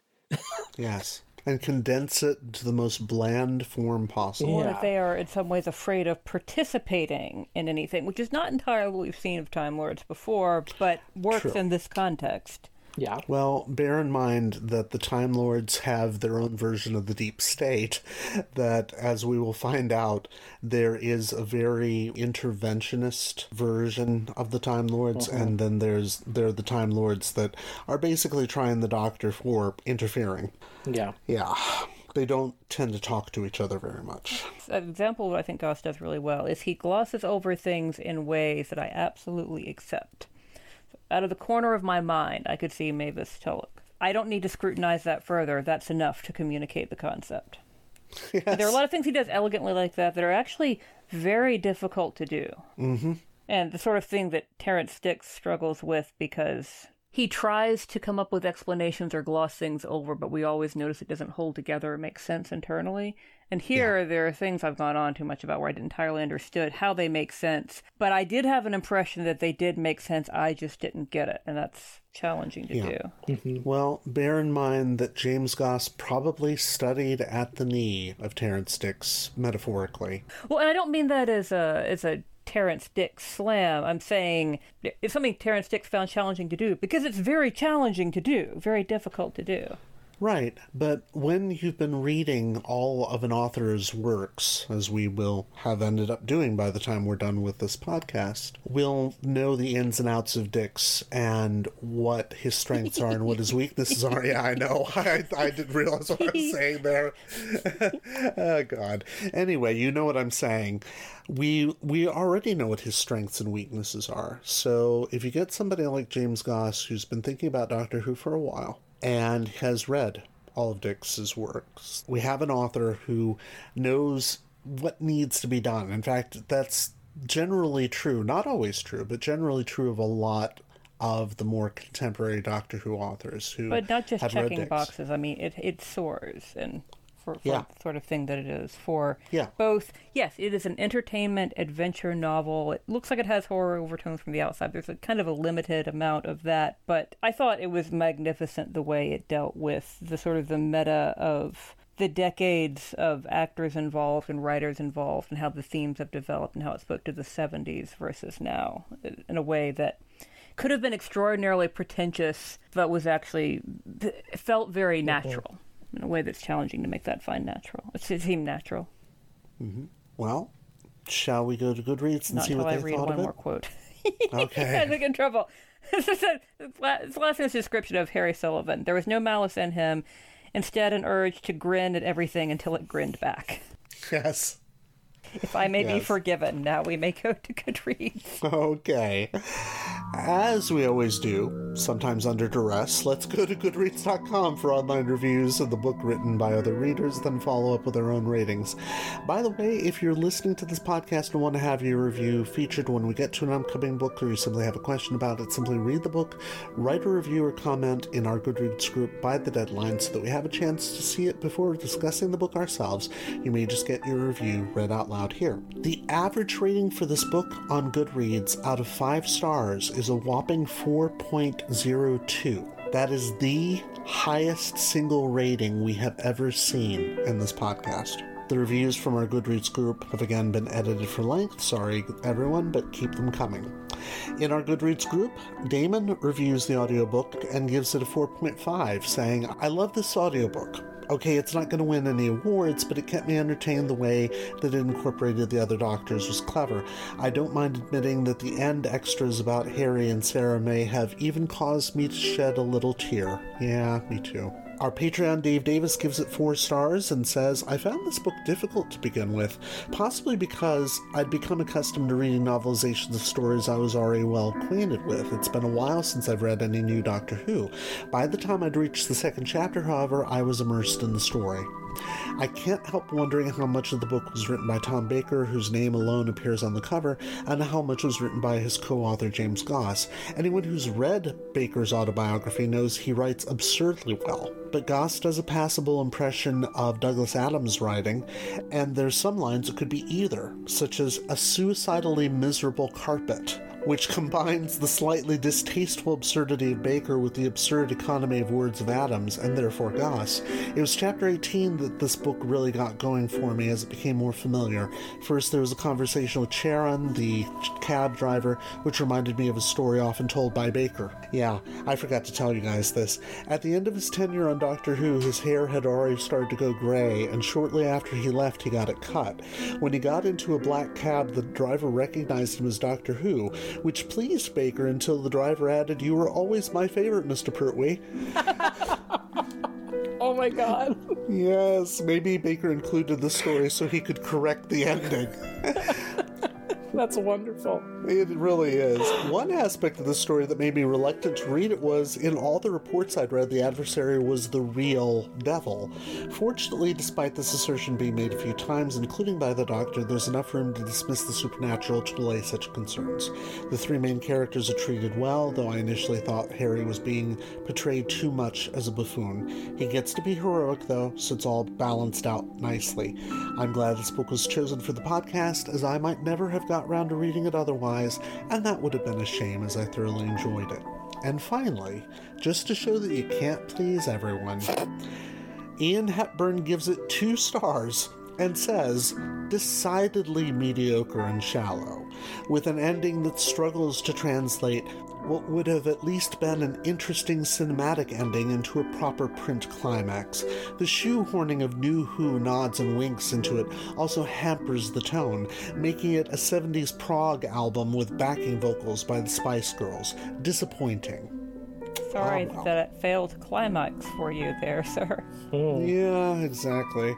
Speaker 8: yes. And condense it into the most bland form possible.
Speaker 11: Or that they are in some ways afraid of participating in anything, which is not entirely what we've seen of Time Lords before, but works
Speaker 8: True.
Speaker 11: in this context.
Speaker 9: Yeah.
Speaker 8: Well, bear in mind that the Time Lords have their own version of the Deep State. That, as we will find out, there is a very interventionist version of the Time Lords,
Speaker 9: Mhm.
Speaker 8: and then there's there are the Time Lords that are basically trying the Doctor for interfering.
Speaker 9: Yeah.
Speaker 8: Yeah. They don't tend to talk to each other very much.
Speaker 11: An example of what I think Goss does really well is he glosses over things in ways that I absolutely accept. Out of the corner of my mind, I could see Mavis Tulloch. I don't need to scrutinize that further. That's enough to communicate the concept. There are a lot of things he does elegantly like that that are actually very difficult to do.
Speaker 8: Mm-hmm.
Speaker 11: And the sort of thing that Terrance Dicks struggles with because he tries to come up with explanations or gloss things over, but we always notice it doesn't hold together or make sense internally. And here, there are things I've gone on too much about where I didn't entirely understood how they make sense. But I did have an impression that they did make sense. I just didn't get it, and that's challenging to
Speaker 8: Yeah.
Speaker 11: do. Mm-hmm.
Speaker 8: Well, bear in mind that James Goss probably studied at the knee of Terrance Dicks, metaphorically.
Speaker 11: Well, and I don't mean that as a as a Terrance Dicks slam. I'm saying it's something Terrance Dicks found challenging to do because it's very challenging to do, very difficult to do.
Speaker 8: Right, but when you've been reading all of an author's works, as we will have ended up doing by the time we're done with this podcast, we'll know the ins and outs of Dicks and what his strengths are and what his weaknesses are. Yeah, I know. I, I didn't realize what I was saying there. oh, God. Anyway, you know what I'm saying. We we already know what his strengths and weaknesses are. So if you get somebody like James Goss who's been thinking about Doctor Who for a while, and has read all of Dicks's works. We have an author who knows what needs to be done. In fact, that's generally true, not always true, but generally true of a lot of the more contemporary Doctor Who authors who
Speaker 11: But not just
Speaker 8: have read
Speaker 11: checking boxes. I mean, it it soars and for,
Speaker 8: Yeah.
Speaker 11: sort of thing that it is for
Speaker 8: Yeah.
Speaker 11: both. Yes, it is an entertainment adventure novel. It looks like it has horror overtones from the outside. There's a kind of a limited amount of that, but I thought it was magnificent the way it dealt with the sort of the meta of the decades of actors involved and writers involved and how the themes have developed and how it spoke to the 70s versus now in a way that could have been extraordinarily pretentious, but was actually felt very mm-hmm. natural in a way that's challenging to make that find natural. It seemed natural.
Speaker 8: hmm Well, shall we go to Goodreads and
Speaker 11: Not
Speaker 8: see what
Speaker 11: I
Speaker 8: they
Speaker 11: read
Speaker 8: thought
Speaker 11: one
Speaker 8: of it?
Speaker 11: more quote.
Speaker 8: Okay.
Speaker 11: I get in trouble. it's last night's description of Harry Sullivan. There was no malice in him, instead an urge to grin at everything until it grinned back.
Speaker 8: Yes.
Speaker 11: If I may be forgiven, now we may go to Goodreads.
Speaker 8: Okay. As we always do, sometimes under duress, let's go to Goodreads.com for online reviews of the book written by other readers, then follow up with our own ratings. By the way, if you're listening to this podcast and want to have your review featured when we get to an upcoming book, or you simply have a question about it, simply read the book, write a review or comment in our Goodreads group by the deadline so that we have a chance to see it before discussing the book ourselves. You may just get your review read out loud here. The average rating for this book on Goodreads out of five stars is a whopping 4.02. That is the highest single rating we have ever seen in this podcast. The reviews from our Goodreads group have again been edited for length. Sorry, everyone, but keep them coming. In our Goodreads group, Damon reviews the audiobook and gives it a 4.5, saying, I love this audiobook. Okay, it's not going to win any awards, but it kept me entertained the way that it incorporated the other doctors was clever. I don't mind admitting that the end extras about Harry and Sarah may have even caused me to shed a little tear. Yeah, me too. Our Patreon Dave Davis gives it four stars and says, I found this book difficult to begin with, possibly because I'd become accustomed to reading novelizations of stories I was already well acquainted with. It's been a while since I've read any new Doctor Who. By the time I'd reached the second chapter, however, I was immersed in the story. I can't help wondering how much of the book was written by Tom Baker, whose name alone appears on the cover, and how much was written by his co author James Goss. Anyone who's read Baker's autobiography knows he writes absurdly well, but Goss does a passable impression of Douglas Adams' writing, and there's some lines that could be either, such as a suicidally miserable carpet which combines the slightly distasteful absurdity of Baker with the absurd economy of words of Adams, and therefore Goss. It was chapter 18 that this book really got going for me as it became more familiar. First, there was a conversation with Charon, the cab driver, which reminded me of a story often told by Baker. Yeah, I forgot to tell you guys this. At the end of his tenure on Doctor Who, his hair had already started to go gray, and shortly after he left, he got it cut. When he got into a black cab, the driver recognized him as Doctor Who, which pleased Baker until the driver added, You were always my favorite, Mr. Pertwee.
Speaker 9: oh my god.
Speaker 8: yes, maybe Baker included the story so he could correct the ending.
Speaker 9: That's wonderful.
Speaker 8: It really is. One aspect of the story that made me reluctant to read it was in all the reports I'd read, the adversary was the real devil. Fortunately, despite this assertion being made a few times, including by the Doctor, there's enough room to dismiss the supernatural to delay such concerns. The three main characters are treated well, though I initially thought Harry was being portrayed too much as a buffoon. He gets to be heroic, though, so it's all balanced out nicely. I'm glad this book was chosen for the podcast, as I might never have got round to reading it otherwise, and that would have been a shame as I thoroughly enjoyed it. And finally, just to show that you can't please everyone, Ian Hepburn gives it two stars and says, decidedly mediocre and shallow, with an ending that struggles to translate what would have at least been an interesting cinematic ending into a proper print climax. The shoehorning of New Who nods and winks into it also hampers the tone, making it a 70s prog album with backing vocals by the Spice Girls. Disappointing.
Speaker 11: Sorry oh, well. that it failed climax for you there, sir. Hmm.
Speaker 8: Yeah, exactly.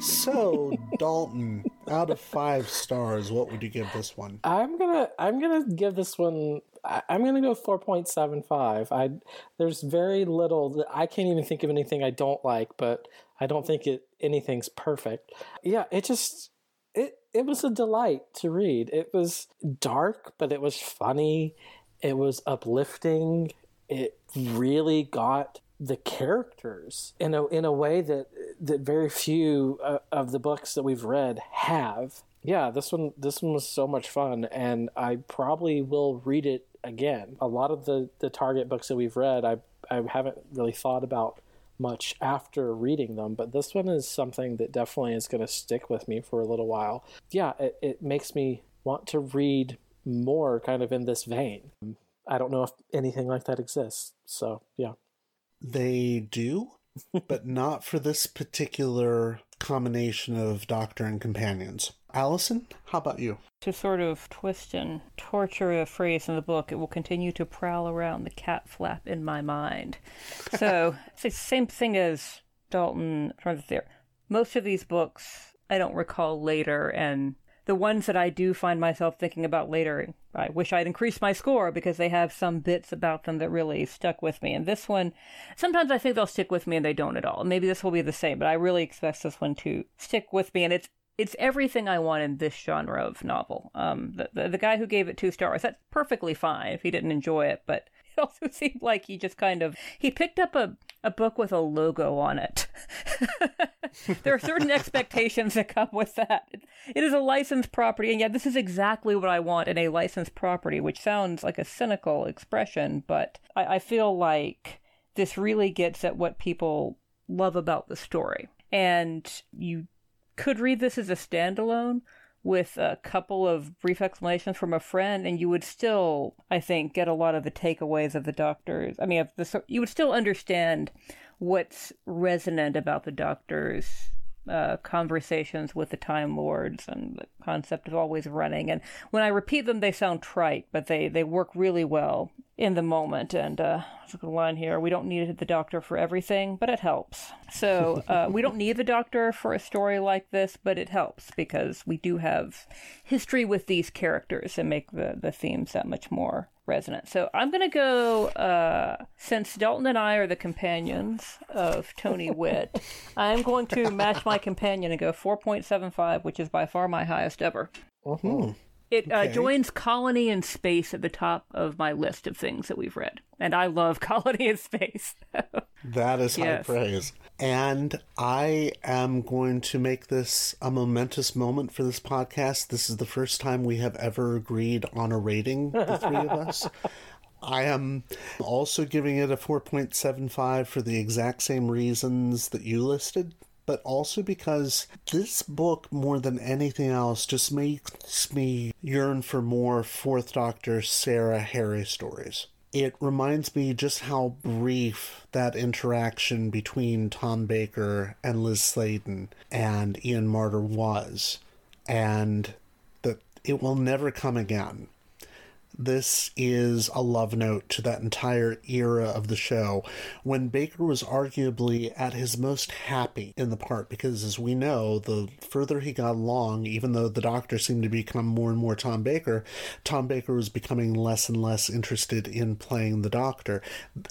Speaker 8: So, Dalton, out of five stars, what would you give this one?
Speaker 9: I'm gonna I'm gonna give this one I, am gonna go 4.75. I there's very little I can't even think of anything I don't like, but I don't think it anything's perfect. Yeah, it just it it was a delight to read. It was dark, but it was funny. It was uplifting. It really got the characters in a in a way that that very few uh, of the books that we've read have. Yeah, this one this one was so much fun, and I probably will read it again. A lot of the the Target books that we've read, I I haven't really thought about much after reading them, but this one is something that definitely is going to stick with me for a little while. Yeah, it, it makes me want to read more kind of in this vein. I don't know if anything like that exists. So, yeah.
Speaker 8: They do, but not for this particular combination of doctor and companions. Allison, how about you?
Speaker 11: To sort of twist and torture a phrase in the book, it will continue to prowl around the cat flap in my mind. So it's the same thing as Dalton there. Most of these books I don't recall later, and the ones that I do find myself thinking about later, I wish I'd increased my score because they have some bits about them that really stuck with me. And this one, sometimes I think they'll stick with me and they don't at all. Maybe this will be the same, but I really expect this one to stick with me. And it's it's everything I want in this genre of novel. Um, the, the, the guy who gave it two stars, that's perfectly fine if he didn't enjoy it, but it also seemed like he just kind of he picked up a, a book with a logo on it. there are certain expectations that come with that. It is a licensed property, and yeah, this is exactly what I want in a licensed property, which sounds like a cynical expression, but I, I feel like this really gets at what people love about the story. And you could read this as a standalone with a couple of brief explanations from a friend, and you would still, I think, get a lot of the takeaways of the doctors. I mean, the, you would still understand what's resonant about the doctor's uh, conversations with the Time Lords and the concept of always running. And when I repeat them, they sound trite, but they, they work really well in the moment. And uh, a line here: "We don't need the doctor for everything, but it helps." So uh, we don't need the doctor for a story like this, but it helps because we do have history with these characters and make the the themes that much more resonant. So I'm going to go, uh, since Dalton and I are the companions of Tony Witt, I'm going to match my companion and go 4.75, which is by far my highest ever.
Speaker 8: Mm-hmm.
Speaker 11: It uh, joins Colony in Space at the top of my list of things that we've read. And I love Colony in Space.
Speaker 8: That is high
Speaker 11: Yes.
Speaker 8: praise. And I am going to make this a momentous moment for this podcast. This is the first time we have ever agreed on a rating, the three of us. I am also giving it a 4.75 for the exact same reasons that you listed, but also because this book, more than anything else, just makes me yearn for more Fourth Doctor Sarah Harry stories. It reminds me just how brief that interaction between Tom Baker and Liz Sladen and Ian Marter was, and that it will never come again. This is a love note to that entire era of the show when Baker was arguably at his most happy in the part because, as we know, the further he got along, even though the doctor seemed to become more and more Tom Baker, Tom Baker was becoming less and less interested in playing the doctor.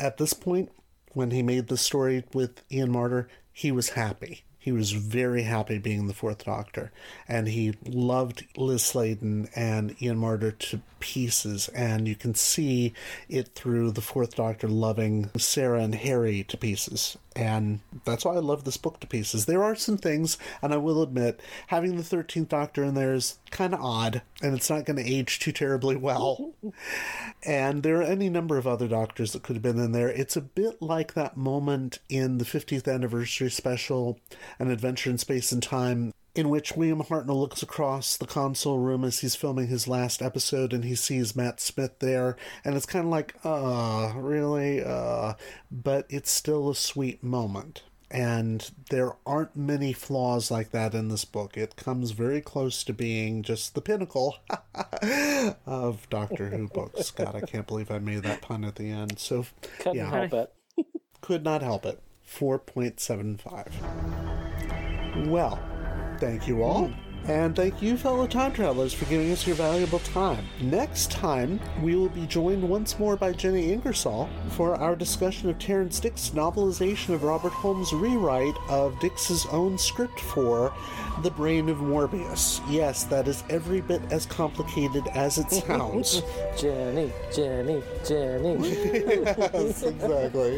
Speaker 8: At this point, when he made the story with Ian Marter, he was happy. He was very happy being the fourth doctor. And he loved Liz Sladen and Ian Marter to pieces. And you can see it through the fourth doctor loving Sarah and Harry to pieces. And that's why I love this book to pieces. There are some things, and I will admit, having the 13th Doctor in there is kind of odd, and it's not going to age too terribly well. and there are any number of other Doctors that could have been in there. It's a bit like that moment in the 50th anniversary special, An Adventure in Space and Time, in which William Hartnell looks across the console room as he's filming his last episode and he sees Matt Smith there, and it's kind of like, uh, really? Uh, but it's still a sweet moment. And there aren't many flaws like that in this book. It comes very close to being just the pinnacle of Doctor Who books. God, I can't believe I made that pun at the end. So,
Speaker 9: Couldn't
Speaker 8: yeah.
Speaker 9: help it.
Speaker 8: Could not help it. 4.75. Well, thank you all. Hmm. And thank you, fellow time travelers, for giving us your valuable time. Next time, we will be joined once more by Jenny Ingersoll for our discussion of Terrance Dicks' novelization of Robert Holmes' rewrite of Dicks' own script for The Brain of Morbius. Yes, that is every bit as complicated as it sounds.
Speaker 9: Jenny, Jenny, Jenny.
Speaker 8: yes, exactly.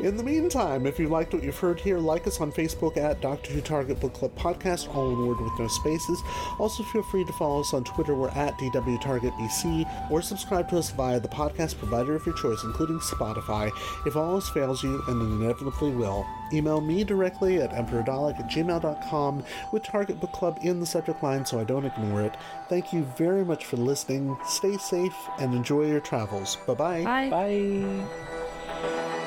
Speaker 8: In the meantime, if you liked what you've heard here, like us on Facebook at Doctor Who Target Book Club Podcast, all in word with no spaces. Also, feel free to follow us on Twitter. We're at DW Target BC, or subscribe to us via the podcast provider of your choice, including Spotify. If all else fails you, and it inevitably will, email me directly at emperordolak at gmail.com with Target Book Club in the subject line so I don't ignore it. Thank you very much for listening. Stay safe and enjoy your travels. Bye-bye.
Speaker 11: Bye.
Speaker 9: Bye.